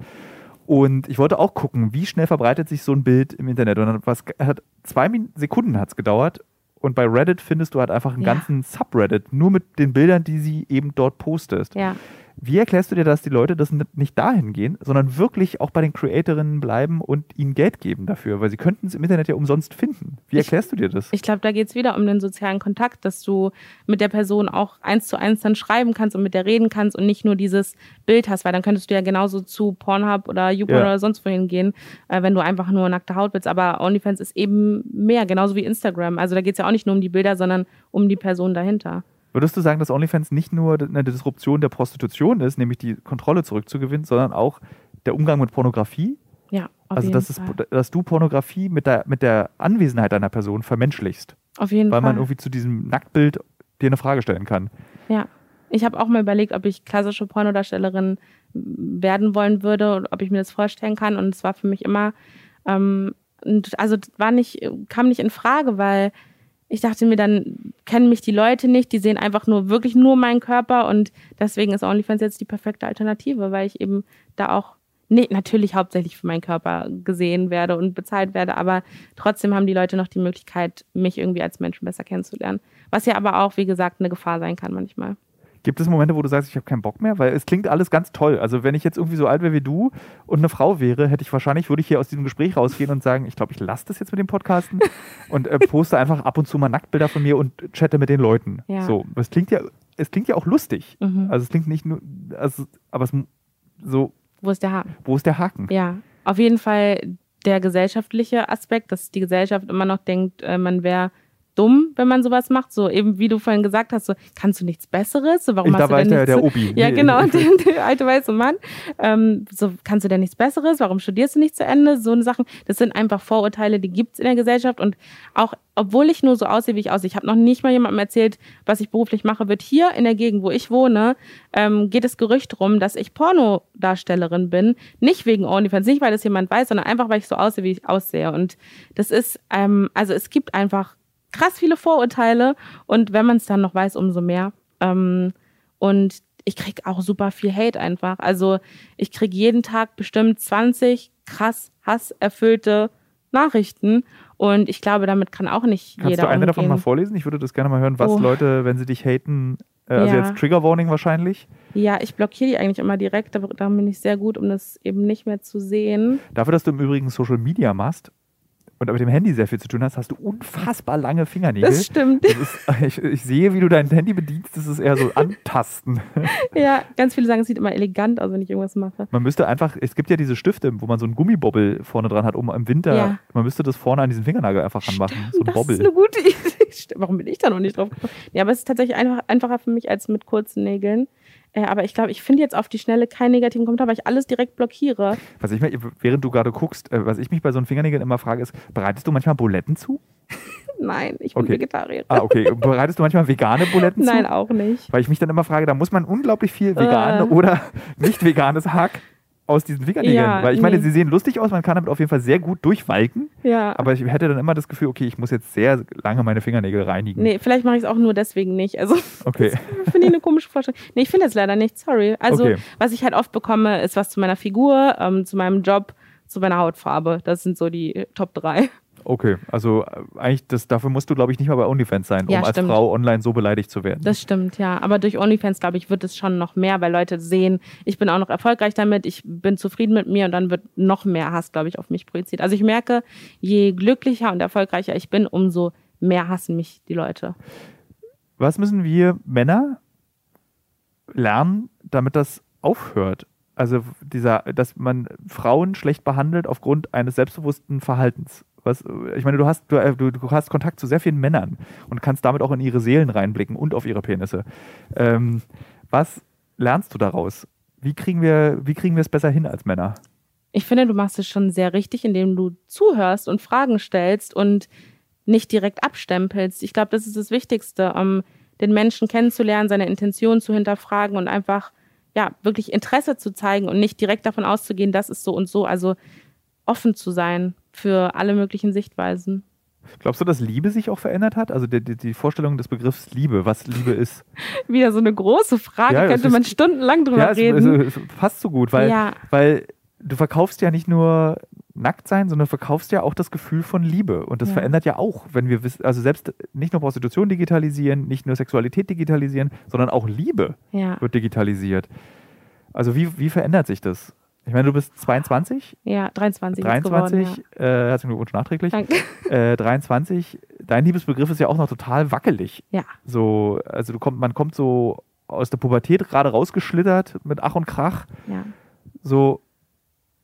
S2: Und ich wollte auch gucken, wie schnell verbreitet sich so ein Bild im Internet. Und was, hat zwei Min Sekunden hat es gedauert. Und bei Reddit findest du halt einfach einen
S1: Ja.
S2: ganzen Subreddit, nur mit den Bildern, die sie eben dort postest.
S1: Ja.
S2: Wie erklärst du dir, dass die Leute das nicht dahin gehen, sondern wirklich auch bei den Creatorinnen bleiben und ihnen Geld geben dafür? Weil sie könnten es im Internet ja umsonst finden. Wie
S1: Ich-
S2: erklärst du dir das?
S1: Ich glaube, da geht es wieder um den sozialen Kontakt, dass du mit der Person auch eins zu eins dann schreiben kannst und mit der reden kannst und nicht nur dieses Bild hast, weil dann könntest du ja genauso zu Pornhub oder YouPorn
S2: Ja.
S1: oder sonst wohin gehen, äh, wenn du einfach nur nackte Haut willst. Aber OnlyFans ist eben mehr, genauso wie Instagram. Also da geht es ja auch nicht nur um die Bilder, sondern um die Person dahinter.
S2: Würdest du sagen, dass OnlyFans nicht nur eine Disruption der Prostitution ist, nämlich die Kontrolle zurückzugewinnen, sondern auch der Umgang mit Pornografie?
S1: Ja, auf
S2: also,
S1: jeden
S2: dass, es, dass du Pornografie mit der, mit der Anwesenheit einer Person vermenschlichst,
S1: auf jeden
S2: weil
S1: Fall.
S2: man irgendwie zu diesem Nacktbild dir eine Frage stellen kann.
S1: Ja. Ich habe auch mal überlegt, ob ich klassische Pornodarstellerin werden wollen würde und ob ich mir das vorstellen kann. Und es war für mich immer, ähm, also war nicht, kam nicht in Frage, weil ich dachte mir, dann kennen mich die Leute nicht, die sehen einfach nur wirklich nur meinen Körper und deswegen ist OnlyFans jetzt die perfekte Alternative, weil ich eben da auch nee, natürlich hauptsächlich für meinen Körper gesehen werde und bezahlt werde, aber trotzdem haben die Leute noch die Möglichkeit, mich irgendwie als Menschen besser kennenzulernen. Was ja aber auch, wie gesagt, eine Gefahr sein kann manchmal.
S2: Gibt es Momente, wo du sagst, ich habe keinen Bock mehr? Weil es klingt alles ganz toll. Also wenn ich jetzt irgendwie so alt wäre wie du und eine Frau wäre, hätte ich wahrscheinlich, würde ich hier aus diesem Gespräch rausgehen und sagen, ich glaube, ich lasse das jetzt mit dem Podcasten und äh, poste einfach ab und zu mal Nacktbilder von mir und chatte mit den Leuten.
S1: Ja.
S2: So, es klingt ja, es klingt ja auch lustig.
S1: Mhm.
S2: Also es klingt nicht nur, also, aber es so,
S1: Wo ist der Haken?
S2: wo ist der Haken?
S1: Ja, auf jeden Fall der gesellschaftliche Aspekt, dass die Gesellschaft immer noch denkt, äh, man wäre dumm, wenn man sowas macht. So eben, wie du vorhin gesagt hast, so, kannst du nichts Besseres? So, warum
S2: Ich,
S1: machst
S2: da
S1: du denn
S2: der,
S1: nichts?
S2: der Obi.
S1: Ja,
S2: Nee,
S1: genau, der, der alte weiße Mann. Ähm, so, kannst du denn nichts Besseres? Warum studierst du nicht zu Ende? So eine Sachen. Das sind einfach Vorurteile, die gibt's in der Gesellschaft. Und auch, obwohl ich nur so aussehe, wie ich aussehe, ich habe noch nicht mal jemandem erzählt, was ich beruflich mache, wird hier in der Gegend, wo ich wohne, ähm, geht das Gerücht rum, dass ich Pornodarstellerin bin. Nicht wegen OnlyFans, nicht weil das jemand weiß, sondern einfach, weil ich so aussehe, wie ich aussehe. Und das ist, ähm, also es gibt einfach krass viele Vorurteile. Und wenn man es dann noch weiß, umso mehr. Ähm, und ich krieg auch super viel Hate einfach. Also ich krieg jeden Tag bestimmt 20 krass hasserfüllte Nachrichten. Und ich glaube, damit kann auch nicht
S2: Kannst
S1: jeder
S2: du eine
S1: umgehen.
S2: davon mal vorlesen? Ich würde das gerne mal hören, was
S1: Oh.
S2: Leute, wenn sie dich haten, äh, also
S1: Ja.
S2: jetzt Trigger Warning wahrscheinlich.
S1: Ja, ich blockiere die eigentlich immer direkt. Da, da bin ich sehr gut, um das eben nicht mehr zu sehen.
S2: Dafür, dass du im Übrigen Social Media machst und mit dem Handy sehr viel zu tun hast, hast du unfassbar lange Fingernägel.
S1: Das stimmt.
S2: Das ist, ich, ich sehe, wie du dein Handy bedienst, das ist eher so antasten.
S1: ja, ganz viele sagen, es sieht immer elegant aus, wenn ich irgendwas mache.
S2: Man müsste einfach, es gibt ja diese Stifte, wo man so einen Gummibobbel vorne dran hat, um im Winter,
S1: Ja.
S2: man müsste das vorne an diesen Fingernagel einfach ranmachen. So ein
S1: das
S2: Bobbel.
S1: ist eine gute Idee. Stimmt, Warum bin ich da noch nicht drauf gekommen? Ja, aber es ist tatsächlich einfach, einfacher für mich als mit kurzen Nägeln. Äh, aber ich glaube, ich finde jetzt auf die Schnelle keinen negativen Kommentar, weil ich alles direkt blockiere.
S2: Was ich mir, während du gerade guckst, äh, was ich mich bei so einem Fingernägeln immer frage, ist, bereitest du manchmal Buletten zu?
S1: Nein, ich bin
S2: Okay.
S1: Vegetarier.
S2: Ah, okay. Bereitest du manchmal vegane Buletten zu?
S1: Nein, auch nicht.
S2: Weil ich mich dann immer frage, da muss man unglaublich viel vegan
S1: Äh.
S2: oder nicht veganes Hack aus diesen Fingernägeln.
S1: Ja,
S2: Weil ich meine,
S1: nee.
S2: sie sehen lustig aus, man kann damit auf jeden Fall sehr gut durchwalken.
S1: Ja.
S2: Aber ich hätte dann immer das Gefühl, okay, ich muss jetzt sehr lange meine Fingernägel reinigen.
S1: Nee, vielleicht mache ich es auch nur deswegen nicht. Also
S2: Okay.
S1: finde ich eine komische Vorstellung. Nee, ich finde es leider nicht, sorry. Also,
S2: Okay.
S1: was ich halt oft bekomme, ist was zu meiner Figur, ähm, zu meinem Job, zu meiner Hautfarbe. Das sind so die äh, Top 3.
S2: Okay, also äh, eigentlich, das, dafür musst du, glaube ich, nicht mal bei OnlyFans sein, um
S1: Ja,
S2: als. Frau online so beleidigt zu werden.
S1: Das stimmt, ja. Aber durch OnlyFans, glaube ich, wird es schon noch mehr, weil Leute sehen, ich bin auch noch erfolgreich damit, ich bin zufrieden mit mir und dann wird noch mehr Hass, glaube ich, auf mich projiziert. Also ich merke, je glücklicher und erfolgreicher ich bin, umso mehr hassen mich die Leute.
S2: Was müssen wir Männer lernen, damit das aufhört? Also dieser, dass man Frauen schlecht behandelt aufgrund eines selbstbewussten Verhaltens. Was, ich meine, du hast, du, äh, du, du hast Kontakt zu sehr vielen Männern und kannst damit auch in ihre Seelen reinblicken und auf ihre Penisse. Ähm, was lernst du daraus? Wie kriegen wir, wie kriegen wir es besser hin als Männer?
S1: Ich finde, du machst es schon sehr richtig, indem du zuhörst und Fragen stellst und nicht direkt abstempelst. Ich glaube, das ist das Wichtigste, um den Menschen kennenzulernen, seine Intention zu hinterfragen und einfach ja wirklich Interesse zu zeigen und nicht direkt davon auszugehen, das ist so und so. Also offen zu sein, für alle möglichen Sichtweisen.
S2: Glaubst du, dass Liebe sich auch verändert hat? Also die, die, die Vorstellung des Begriffs Liebe, was Liebe ist.
S1: Wieder so eine große Frage, ja, könnte man stundenlang drüber ja, reden.
S2: Es, es, es passt so gut, weil, ja. weil du verkaufst ja nicht nur nackt sein, sondern verkaufst ja auch das Gefühl von Liebe. Und das ja. verändert ja auch, wenn wir wissen, also selbst nicht nur Prostitution digitalisieren, nicht nur Sexualität digitalisieren, sondern auch Liebe wird digitalisiert. Also wie, wie verändert sich das? Ich meine, du bist 22?
S1: Ja, 23.
S2: 23, geworden, ja. äh, herzlichen Glückwunsch nachträglich. Danke. Äh, 23, dein Liebesbegriff ist ja auch noch total wackelig.
S1: Ja.
S2: So, also du kommt, man kommt so aus der Pubertät gerade rausgeschlittert mit Ach und Krach.
S1: Ja.
S2: So,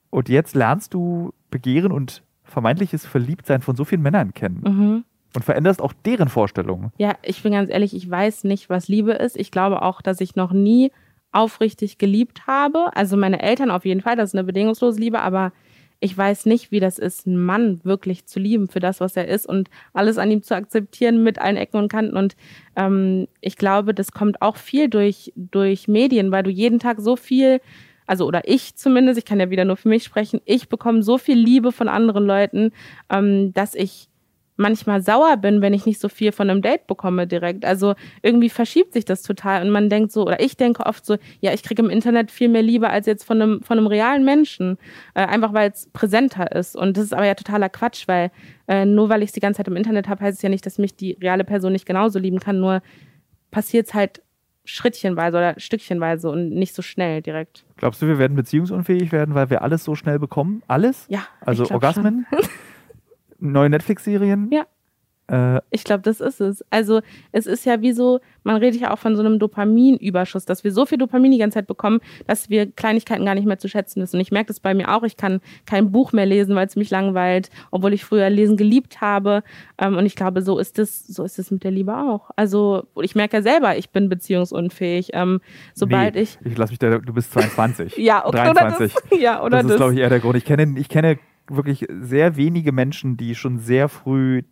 S2: und jetzt lernst du Begehren und vermeintliches Verliebtsein von so vielen Männern kennen.
S1: Mhm.
S2: Und veränderst auch deren Vorstellungen.
S1: Ja, ich bin ganz ehrlich, ich weiß nicht, was Liebe ist. Ich glaube auch, dass ich noch nie aufrichtig geliebt habe. Also meine Eltern auf jeden Fall, das ist eine bedingungslose Liebe, aber ich weiß nicht, wie das ist, einen Mann wirklich zu lieben für das, was er ist und alles an ihm zu akzeptieren mit allen Ecken und Kanten. Und ähm, ich glaube, das kommt auch viel durch, durch Medien, weil du jeden Tag so viel, also oder ich zumindest, ich kann ja wieder nur für mich sprechen, ich bekomme so viel Liebe von anderen Leuten, ähm, dass ich manchmal sauer bin, wenn ich nicht so viel von einem Date bekomme direkt. Also irgendwie verschiebt sich das total und man denkt so, oder ich denke oft so, ja, ich kriege im Internet viel mehr Liebe als jetzt von einem, von einem realen Menschen, äh, einfach weil es präsenter ist. Und das ist aber ja totaler Quatsch, weil äh, nur weil ich es die ganze Zeit im Internet habe, heißt es ja nicht, dass mich die reale Person nicht genauso lieben kann, nur passiert es halt schrittchenweise oder stückchenweise und nicht so schnell direkt.
S2: Glaubst du, wir werden beziehungsunfähig werden, weil wir alles so schnell bekommen? Alles?
S1: Ja.
S2: Also Orgasmen? neue Netflix-Serien?
S1: Ja. Äh, ich glaube, das ist es. Also es ist ja wie so, man redet ja auch von so einem Dopaminüberschuss, dass wir so viel Dopamin die ganze Zeit bekommen, dass wir Kleinigkeiten gar nicht mehr zu schätzen wissen. Und ich merke das bei mir auch. Ich kann kein Buch mehr lesen, weil es mich langweilt, obwohl ich früher Lesen geliebt habe. Ähm, und ich glaube, so ist es, so ist es mit der Liebe auch. Also ich merke ja selber, ich bin beziehungsunfähig. Ähm, sobald
S2: nee,
S1: ich.
S2: Ich lasse mich da, du bist 22.
S1: ja, okay,
S2: 23.
S1: Oder das, ja, oder
S2: das ist, glaube ich, eher der Grund. Ich kenne, ich kenne wirklich sehr wenige Menschen, die schon sehr früh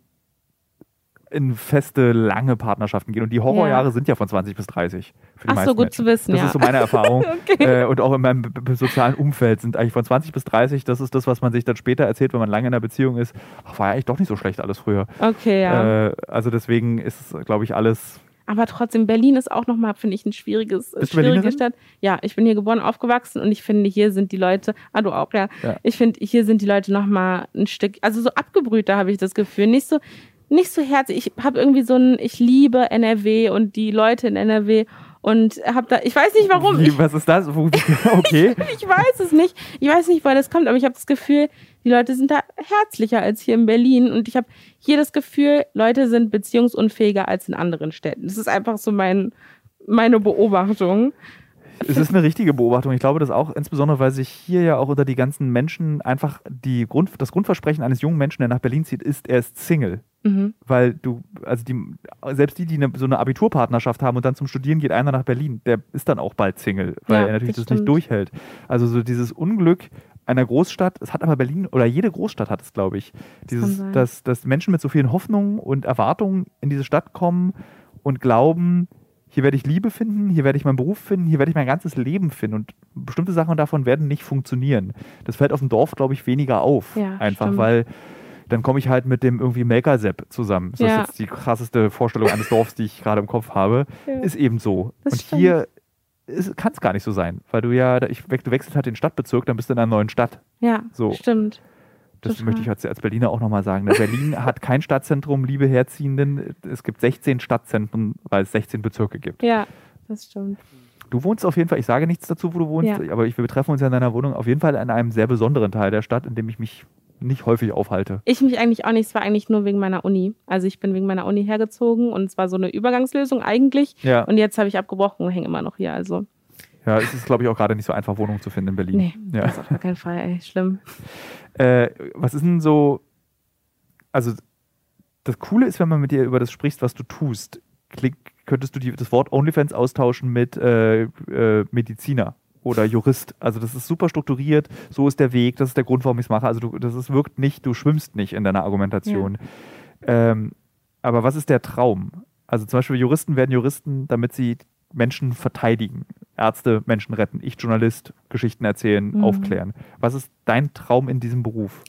S2: in feste, lange Partnerschaften gehen. Und die Horrorjahre ja. sind ja von 20 bis 30.
S1: Für die Ach so, gut Menschen. zu wissen.
S2: Das
S1: ja.
S2: ist so meine Erfahrung. okay. äh, und auch in meinem sozialen Umfeld sind eigentlich von 20 bis 30, das ist das, was man sich dann später erzählt, wenn man lange in einer Beziehung ist. Ach, war ja eigentlich doch nicht so schlecht alles früher.
S1: Okay,
S2: ja. Äh, also deswegen ist es, glaube ich, alles
S1: aber trotzdem, Berlin ist auch nochmal, finde ich, ein schwieriges,
S2: Bist
S1: schwierige Stadt. Ja, ich bin hier geboren, aufgewachsen und ich finde, hier sind die Leute, ah, du auch, ja. ja. Ich finde, hier sind die Leute nochmal ein Stück, also so abgebrühter habe ich das Gefühl. Nicht so, nicht so herzlich. Ich habe irgendwie so ein, ich liebe NRW und die Leute in NRW und habe da, ich weiß nicht warum.
S2: Wie, was ist das? Okay.
S1: ich, ich weiß es nicht. Ich weiß nicht, woher das kommt, aber ich habe das Gefühl, die Leute sind da herzlicher als hier in Berlin. Und ich habe hier das Gefühl, Leute sind beziehungsunfähiger als in anderen Städten. Das ist einfach so mein, meine Beobachtung.
S2: Es ist eine richtige Beobachtung. Ich glaube das auch, insbesondere weil sich hier ja auch unter die ganzen Menschen einfach die Grund, das Grundversprechen eines jungen Menschen, der nach Berlin zieht, ist, er ist Single.
S1: Mhm.
S2: Weil du, also die, selbst die, die eine, so eine Abiturpartnerschaft haben und dann zum Studieren geht einer nach Berlin, der ist dann auch bald Single, weil ja, er natürlich das, das nicht durchhält. Also so dieses Unglück, einer Großstadt, es hat aber Berlin oder jede Großstadt hat es, glaube ich, dieses, dass, dass Menschen mit so vielen Hoffnungen und Erwartungen in diese Stadt kommen und glauben, hier werde ich Liebe finden, hier werde ich meinen Beruf finden, hier werde ich mein ganzes Leben finden und bestimmte Sachen davon werden nicht funktionieren. Das fällt auf dem Dorf, glaube ich, weniger auf.
S1: Ja,
S2: einfach,
S1: stimmt.
S2: weil dann komme ich halt mit dem irgendwie Melker-Sepp zusammen. Das
S1: ja.
S2: ist jetzt die krasseste Vorstellung eines Dorfs, die ich gerade im Kopf habe. Ja. Ist eben so.
S1: Das
S2: und
S1: stimmt.
S2: hier kann es gar nicht so sein, weil du ja, ich, du wechselst halt den Stadtbezirk, dann bist du in einer neuen Stadt.
S1: Ja,
S2: so.
S1: stimmt.
S2: Das
S1: Total.
S2: möchte ich als, als Berliner auch nochmal sagen. Ne? Berlin hat kein Stadtzentrum, liebe Herziehenden. Es gibt 16 Stadtzentren, weil es 16 Bezirke gibt.
S1: Ja, das stimmt.
S2: Du wohnst auf jeden Fall, ich sage nichts dazu, wo du wohnst,
S1: Ja.
S2: aber ich, wir betreffen uns ja in deiner Wohnung auf jeden Fall in einem sehr besonderen Teil der Stadt, in dem ich mich nicht häufig aufhalte.
S1: Ich mich eigentlich auch nicht, es war eigentlich nur wegen meiner Uni. Also ich bin wegen meiner Uni hergezogen und es war so eine Übergangslösung eigentlich.
S2: Ja,
S1: Und jetzt habe ich abgebrochen und hänge immer noch hier. Also,
S2: ja es ist, glaube ich, auch gerade nicht so einfach, Wohnungen zu finden in Berlin.
S1: nee,
S2: Ja.
S1: das ist auf gar keinen Fall, ey, schlimm.
S2: Äh, was ist denn so, also das Coole ist, wenn man mit dir über das sprichst, was du tust, klingt, könntest du die, das Wort OnlyFans austauschen mit äh, äh, Mediziner oder Jurist. Also das ist super strukturiert, so ist der Weg, das ist der Grund, warum ich es mache. Also du, das ist, wirkt nicht, du schwimmst nicht in deiner Argumentation. Ähm, aber was ist der Traum? Also zum Beispiel Juristen werden Juristen, damit sie Menschen verteidigen. Ärzte Menschen retten. Ich Journalist, Geschichten erzählen,
S1: Mhm.
S2: aufklären. Was ist dein Traum in diesem Beruf?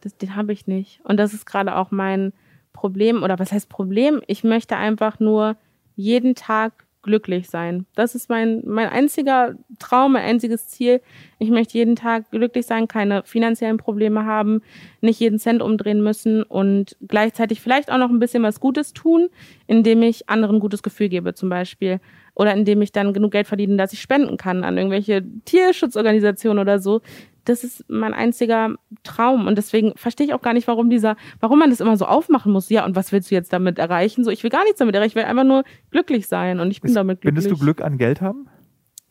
S1: Das, den habe ich nicht. Und das ist gerade auch mein Problem. Oder was heißt Problem? Ich möchte einfach nur jeden Tag glücklich sein. Das ist mein, mein einziger Traum, mein einziges Ziel. Ich möchte jeden Tag glücklich sein, keine finanziellen Probleme haben, nicht jeden Cent umdrehen müssen und gleichzeitig vielleicht auch noch ein bisschen was Gutes tun, indem ich anderen ein gutes Gefühl gebe zum Beispiel. Oder indem ich dann genug Geld verdiene, dass ich spenden kann an irgendwelche Tierschutzorganisationen oder so das ist mein einziger Traum. Und deswegen verstehe ich auch gar nicht, warum dieser, warum man das immer so aufmachen muss. Ja, und was willst du jetzt damit erreichen? So, ich will gar nichts damit erreichen. Ich will einfach nur glücklich sein. Und ich bin ist, damit glücklich.
S2: Findest du Glück an Geld haben?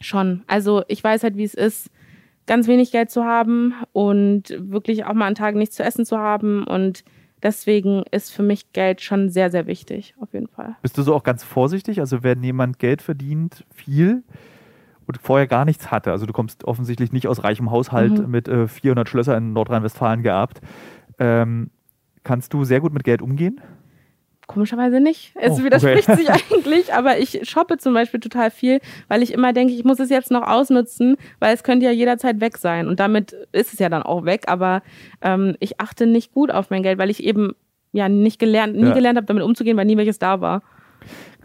S1: Schon. Also ich weiß halt, wie es ist, ganz wenig Geld zu haben und wirklich auch mal an Tagen nichts zu essen zu haben. Und deswegen ist für mich Geld schon sehr, sehr wichtig, auf jeden Fall.
S2: Bist du so auch ganz vorsichtig? Also wenn jemand Geld verdient, viel, und vorher gar nichts hatte. Also du kommst offensichtlich nicht aus reichem Haushalt mhm. mit äh, 400 Schlösser in Nordrhein-Westfalen geerbt. Ähm, kannst du sehr gut mit Geld umgehen?
S1: Komischerweise nicht. Es oh, widerspricht okay. sich eigentlich, aber ich shoppe zum Beispiel total viel, weil ich immer denke, ich muss es jetzt noch ausnutzen, weil es könnte ja jederzeit weg sein. Und damit ist es ja dann auch weg. Aber ähm, ich achte nicht gut auf mein Geld, weil ich eben ja nicht gelernt, nie ja. gelernt habe, damit umzugehen, weil nie welches da war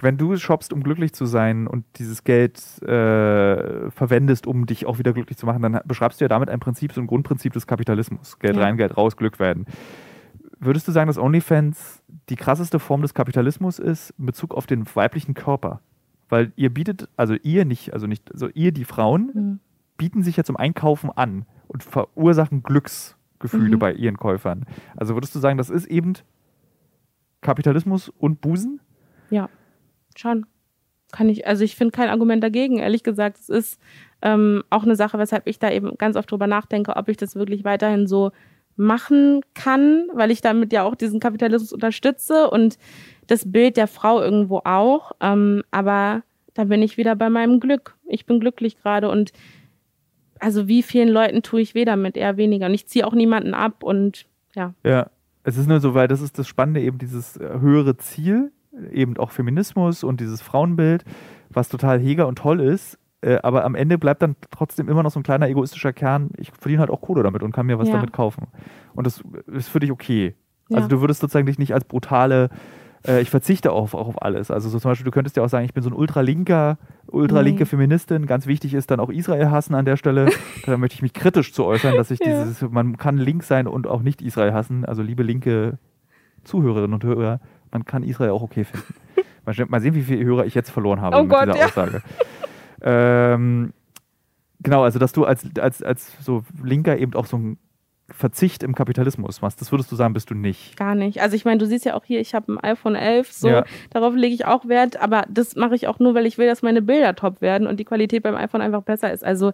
S2: wenn du shoppst, um glücklich zu sein und dieses Geld äh, verwendest, um dich auch wieder glücklich zu machen, dann beschreibst du ja damit ein Prinzip, so ein Grundprinzip des Kapitalismus. Geld ja. rein, Geld raus, Glück werden. Würdest du sagen, dass OnlyFans die krasseste Form des Kapitalismus ist in Bezug auf den weiblichen Körper? Weil ihr bietet, also ihr nicht, also nicht, also ihr, die Frauen, mhm. bieten sich ja zum Einkaufen an und verursachen Glücksgefühle mhm. bei ihren Käufern. Also würdest du sagen, das ist eben Kapitalismus und Busen?
S1: Ja. Schon. Kann ich, also ich finde kein Argument dagegen, ehrlich gesagt. Es ist ähm, auch eine Sache, weshalb ich da eben ganz oft drüber nachdenke, ob ich das wirklich weiterhin so machen kann, weil ich damit ja auch diesen Kapitalismus unterstütze und das Bild der Frau irgendwo auch. Ähm, aber da bin ich wieder bei meinem Glück. Ich bin glücklich gerade und also wie vielen Leuten tue ich weh damit, eher weniger. Und ich ziehe auch niemanden ab und ja.
S2: Ja, es ist nur so, weil das ist das Spannende, eben dieses äh, höhere Ziel, eben auch Feminismus und dieses Frauenbild, was total heger und toll ist. Äh, aber am Ende bleibt dann trotzdem immer noch so ein kleiner egoistischer Kern. Ich verdiene halt auch Kohle damit und kann mir was ja. damit kaufen. Und das ist für dich okay. Ja. Also du würdest sozusagen dich nicht als brutale, äh, ich verzichte auf, auch auf alles. Also so zum Beispiel, du könntest ja auch sagen, ich bin so ein ultralinker, ultralinke mhm. Feministin. Ganz wichtig ist dann auch Israel hassen an der Stelle. da möchte ich mich kritisch zu äußern, dass ich ja. dieses, man kann link sein und auch nicht Israel hassen. Also liebe linke Zuhörerinnen und Hörer, man kann Israel auch okay finden. mal sehen, wie viele Hörer ich jetzt verloren habe
S1: oh
S2: mit
S1: Gott,
S2: dieser
S1: ja.
S2: Aussage. Ähm, genau, also dass du als, als, als so Linker eben auch so ein Verzicht im Kapitalismus machst, das würdest du sagen, bist du nicht.
S1: Gar nicht. Also ich meine, du siehst ja auch hier, ich habe ein iPhone 11, so ja. darauf lege ich auch Wert, aber das mache ich auch nur, weil ich will, dass meine Bilder top werden und die Qualität beim iPhone einfach besser ist. Also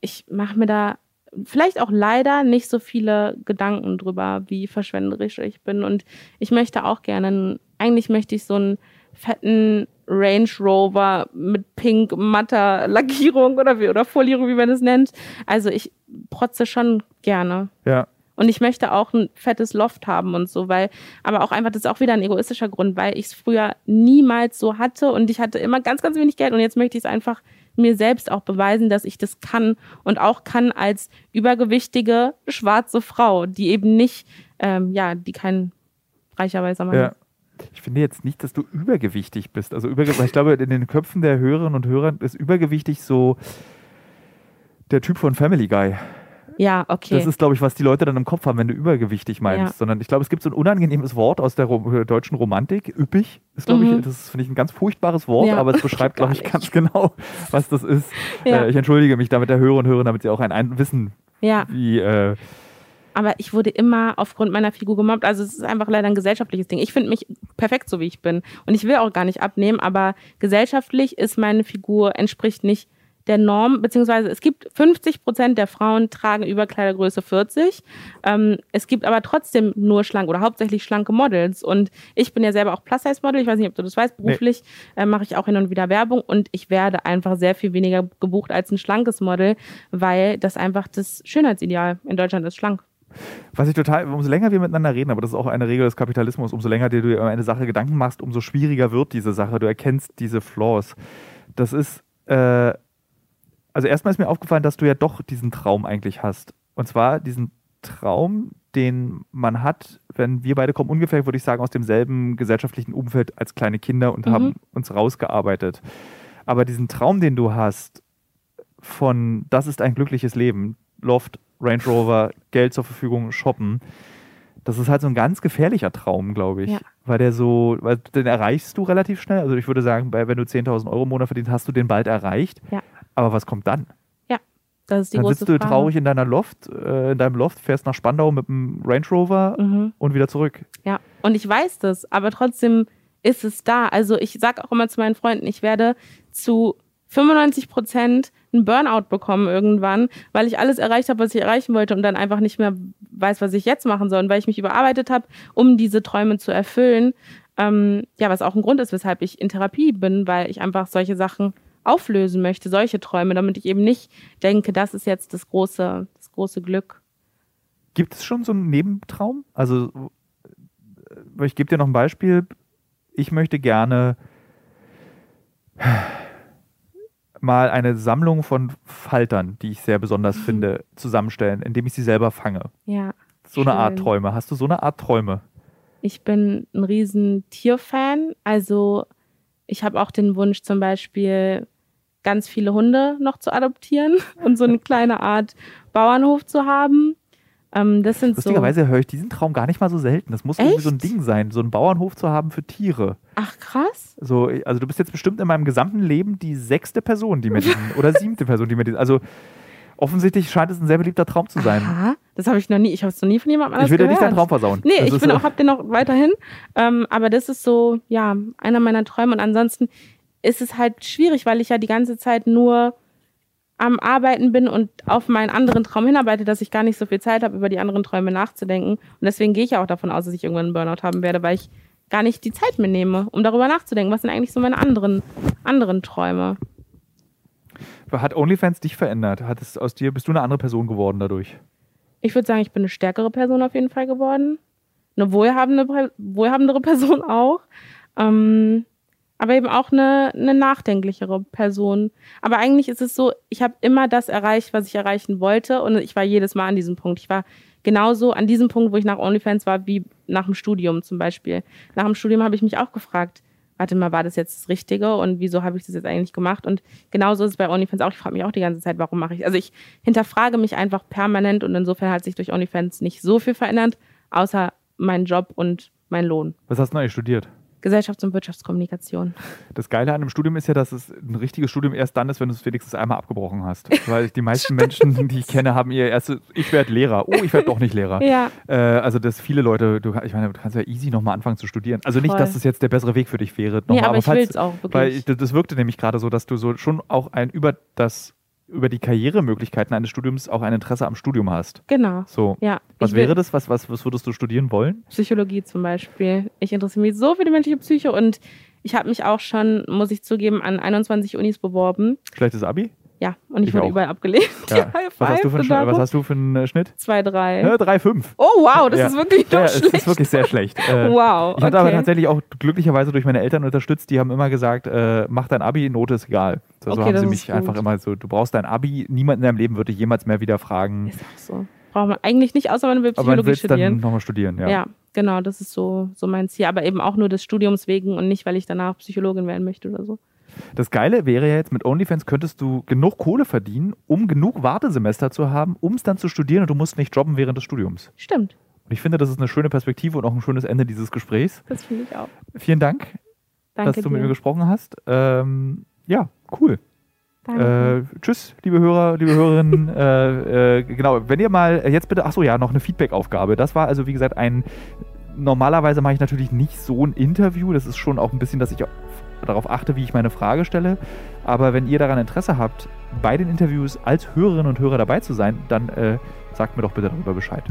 S1: ich mache mir da vielleicht auch leider nicht so viele Gedanken drüber, wie verschwenderisch ich bin. Und ich möchte auch gerne, eigentlich möchte ich so einen fetten Range Rover mit pink matter Lackierung oder wie, oder Folierung, wie man es nennt. Also ich protze schon gerne.
S2: Ja.
S1: Und ich möchte auch ein fettes Loft haben und so, weil, aber auch einfach, das ist auch wieder ein egoistischer Grund, weil ich es früher niemals so hatte und ich hatte immer ganz, ganz wenig Geld und jetzt möchte ich es einfach mir selbst auch beweisen, dass ich das kann und auch kann als übergewichtige schwarze Frau, die eben nicht, ähm, ja, die kein reicher weißer Mann ja. ist.
S2: Ich finde jetzt nicht, dass du übergewichtig bist. Also übergewichtig, ich glaube, in den Köpfen der Hörerinnen und Hörer ist übergewichtig so der Typ von Family Guy.
S1: Ja, okay.
S2: Das ist, glaube ich, was die Leute dann im Kopf haben, wenn du übergewichtig meinst. Ja. Sondern ich glaube, es gibt so ein unangenehmes Wort aus der Ro deutschen Romantik. Üppig ist, glaube mhm. ich, das finde ich ein ganz furchtbares Wort, ja. aber es beschreibt, glaube ich, ganz genau, was das ist. Ja. Äh, ich entschuldige mich damit der Hörer und Hörer, damit sie auch ein, ein wissen, wie. Äh,
S1: aber ich wurde immer aufgrund meiner Figur gemobbt. Also es ist einfach leider ein gesellschaftliches Ding. Ich finde mich perfekt, so wie ich bin. Und ich will auch gar nicht abnehmen, aber gesellschaftlich ist meine Figur, entspricht nicht der Norm, beziehungsweise es gibt 50 Prozent der Frauen tragen Überkleidergröße 40. Ähm, es gibt aber trotzdem nur schlank oder hauptsächlich schlanke Models. Und ich bin ja selber auch Plus-Size-Model. Ich weiß nicht, ob du das weißt. Beruflich nee. äh, mache ich auch hin und wieder Werbung und ich werde einfach sehr viel weniger gebucht als ein schlankes Model, weil das einfach das Schönheitsideal in Deutschland ist schlank.
S2: Was ich total, umso länger wir miteinander reden, aber das ist auch eine Regel des Kapitalismus, umso länger dir du über eine Sache Gedanken machst, umso schwieriger wird diese Sache. Du erkennst diese Flaws. Das ist, äh, also erstmal ist mir aufgefallen, dass du ja doch diesen Traum eigentlich hast. Und zwar diesen Traum, den man hat, wenn wir beide kommen, ungefähr, würde ich sagen, aus demselben gesellschaftlichen Umfeld als kleine Kinder und
S1: Mhm.
S2: haben uns rausgearbeitet. Aber diesen Traum, den du hast, von das ist ein glückliches Leben, Loft, Range Rover, Geld zur Verfügung, shoppen, das ist halt so ein ganz gefährlicher Traum, glaube ich.
S1: Ja.
S2: Weil der so, weil den erreichst du relativ schnell. Also ich würde sagen, bei, wenn du 10.000 Euro im Monat verdienst, hast du den bald erreicht.
S1: Ja.
S2: Aber was kommt dann?
S1: Das ist die
S2: dann
S1: große
S2: sitzt du
S1: Frage.
S2: traurig in deiner Loft, äh, in deinem Loft, fährst nach Spandau mit dem Range Rover
S1: Mhm.
S2: und wieder zurück.
S1: Ja, und ich weiß das, aber trotzdem ist es da. Also ich sage auch immer zu meinen Freunden, ich werde zu 95 Prozent einen Burnout bekommen irgendwann, weil ich alles erreicht habe, was ich erreichen wollte und dann einfach nicht mehr weiß, was ich jetzt machen soll und weil ich mich überarbeitet habe, um diese Träume zu erfüllen. Ähm, ja, was auch ein Grund ist, weshalb ich in Therapie bin, weil ich einfach solche Sachen auflösen möchte, solche Träume, damit ich eben nicht denke, das ist jetzt das große, das große Glück.
S2: Gibt es schon so einen Nebentraum? Also, äh, ich gebe dir noch ein Beispiel. Ich möchte gerne mal eine Sammlung von Faltern, die ich sehr besonders finde, zusammenstellen, indem ich sie selber fange.
S1: Ja.
S2: So eine Art
S1: Schön.
S2: Träume. Hast du so eine Art Träume?
S1: Ich bin ein riesen Tierfan. Also ich habe auch den Wunsch zum Beispiel ganz viele Hunde noch zu adoptieren und so eine kleine Art Bauernhof zu haben. Ähm, das sind so.
S2: Lustigerweise höre ich diesen Traum gar nicht mal so selten. Das muss irgendwie so ein
S1: Echt?
S2: Ding sein, so einen Bauernhof zu haben für Tiere.
S1: Ach krass.
S2: So, also du bist jetzt bestimmt in meinem gesamten Leben die sechste Person, die mir diesen, oder siebte Person, die mir diesen, also offensichtlich scheint es ein sehr beliebter Traum zu sein.
S1: Aha, das habe ich noch nie. Ich habe es noch nie von jemandem anders
S2: ich will dir nicht deinen Traum versauen.
S1: Nee,
S2: Das
S1: ich bin
S2: so-
S1: auch, hab den noch weiterhin. Ähm, aber das ist so, ja, einer meiner Träume. Und ansonsten ist es halt schwierig, weil ich ja die ganze Zeit nur am Arbeiten bin und auf meinen anderen Traum hinarbeite, dass ich gar nicht so viel Zeit habe, über die anderen Träume nachzudenken. Und deswegen gehe ich ja auch davon aus, dass ich irgendwann einen Burnout haben werde, weil ich gar nicht die Zeit mir nehme, um darüber nachzudenken. Was sind eigentlich so meine anderen, anderen Träume?
S2: Hat OnlyFans dich verändert? Hat es aus dir, bist du eine andere Person geworden dadurch?
S1: Ich würde sagen, ich bin eine stärkere Person auf jeden Fall geworden. Eine wohlhabende, wohlhabendere Person auch. Ähm, aber eben auch eine, eine nachdenklichere Person. Aber eigentlich ist es so, ich habe immer das erreicht, was ich erreichen wollte. Und ich war jedes Mal an diesem Punkt. Ich war genauso an diesem Punkt, wo ich nach OnlyFans war, wie nach dem Studium zum Beispiel. Nach dem Studium habe ich mich auch gefragt, warte mal, war das jetzt das Richtige und wieso habe ich das jetzt eigentlich gemacht? Und genauso ist es bei OnlyFans auch. Ich frage mich auch die ganze Zeit, warum mache ich Also ich hinterfrage mich einfach permanent und insofern hat sich durch OnlyFans nicht so viel verändert, außer mein Job und mein Lohn.
S2: Was hast du eigentlich studiert?
S1: Gesellschafts- und Wirtschaftskommunikation.
S2: Das Geile an einem Studium ist ja, dass es ein richtiges Studium erst dann ist, wenn du es wenigstens einmal abgebrochen hast. Weil die meisten Menschen, die ich kenne, haben ihr erstes, ich werde Lehrer. Oh, ich werde doch nicht Lehrer.
S1: Ja,
S2: Äh, also, dass viele Leute, du, ich meine, du kannst ja easy nochmal anfangen zu studieren. Also nicht,
S1: Voll.
S2: dass das jetzt der bessere Weg für dich wäre. nochmal,
S1: aber ich will es auch
S2: Weil
S1: wirklich.
S2: ich, das das wirkte nämlich gerade so, dass du so schon auch ein über das über die Karrieremöglichkeiten eines Studiums auch ein Interesse am Studium hast.
S1: genau.
S2: So.
S1: Ja.
S2: Was wäre das? Was, was, was würdest du studieren wollen?
S1: Psychologie zum Beispiel. Ich interessiere mich so für die menschliche Psyche und ich habe mich auch schon, muss ich zugeben, an 21 Unis beworben.
S2: Schlechtes Abi?
S1: Ja, und ich,
S2: Ich
S1: wurde
S2: auch.
S1: überall abgelehnt.
S2: Ja. Was hast, du für einen, Schnitt- was hast du für einen Schnitt?
S1: Zwei, drei.
S2: Ja, 3,5.
S1: Oh, wow, das
S2: Ja.
S1: ist wirklich
S2: Ja,
S1: schlecht.
S2: ist wirklich sehr schlecht. Äh,
S1: wow.
S2: Ich hatte aber tatsächlich auch glücklicherweise durch meine Eltern unterstützt, die haben immer gesagt, äh, mach dein Abi, Note ist egal. So, so
S1: Okay,
S2: haben
S1: das
S2: sie mich einfach immer so, du brauchst dein Abi, niemand in deinem Leben wird dich jemals mehr wieder fragen,
S1: Ist auch so. Braucht man eigentlich nicht, außer man will
S2: aber man
S1: Psychologie
S2: willst dann
S1: studieren.
S2: nochmal studieren. Ja.
S1: Ja. genau, das ist so, so mein Ziel. Aber eben auch nur des Studiums wegen und nicht, weil ich danach Psychologin werden möchte oder so.
S2: Das Geile wäre ja jetzt, mit OnlyFans könntest du genug Kohle verdienen, um genug Wartesemester zu haben, um es dann zu studieren und du musst nicht jobben während des Studiums.
S1: Stimmt,
S2: Und ich finde, das ist eine schöne Perspektive und auch ein schönes Ende dieses Gesprächs.
S1: das finde ich auch.
S2: Vielen Dank,
S1: Danke
S2: dass du
S1: dir.
S2: mit mir gesprochen hast. Ähm, ja, cool.
S1: Danke.
S2: Äh, tschüss, liebe Hörer, liebe Hörerinnen. äh, äh, genau, wenn ihr mal äh, jetzt bitte, ach so ja, noch eine Feedback-Aufgabe. Das war also wie gesagt ein. Normalerweise mache ich natürlich nicht so ein Interview. Das ist schon auch ein bisschen, dass ich darauf achte, wie ich meine Frage stelle. Aber wenn ihr daran Interesse habt, bei den Interviews als Hörerinnen und Hörer dabei zu sein, dann äh, sagt mir doch bitte darüber Bescheid.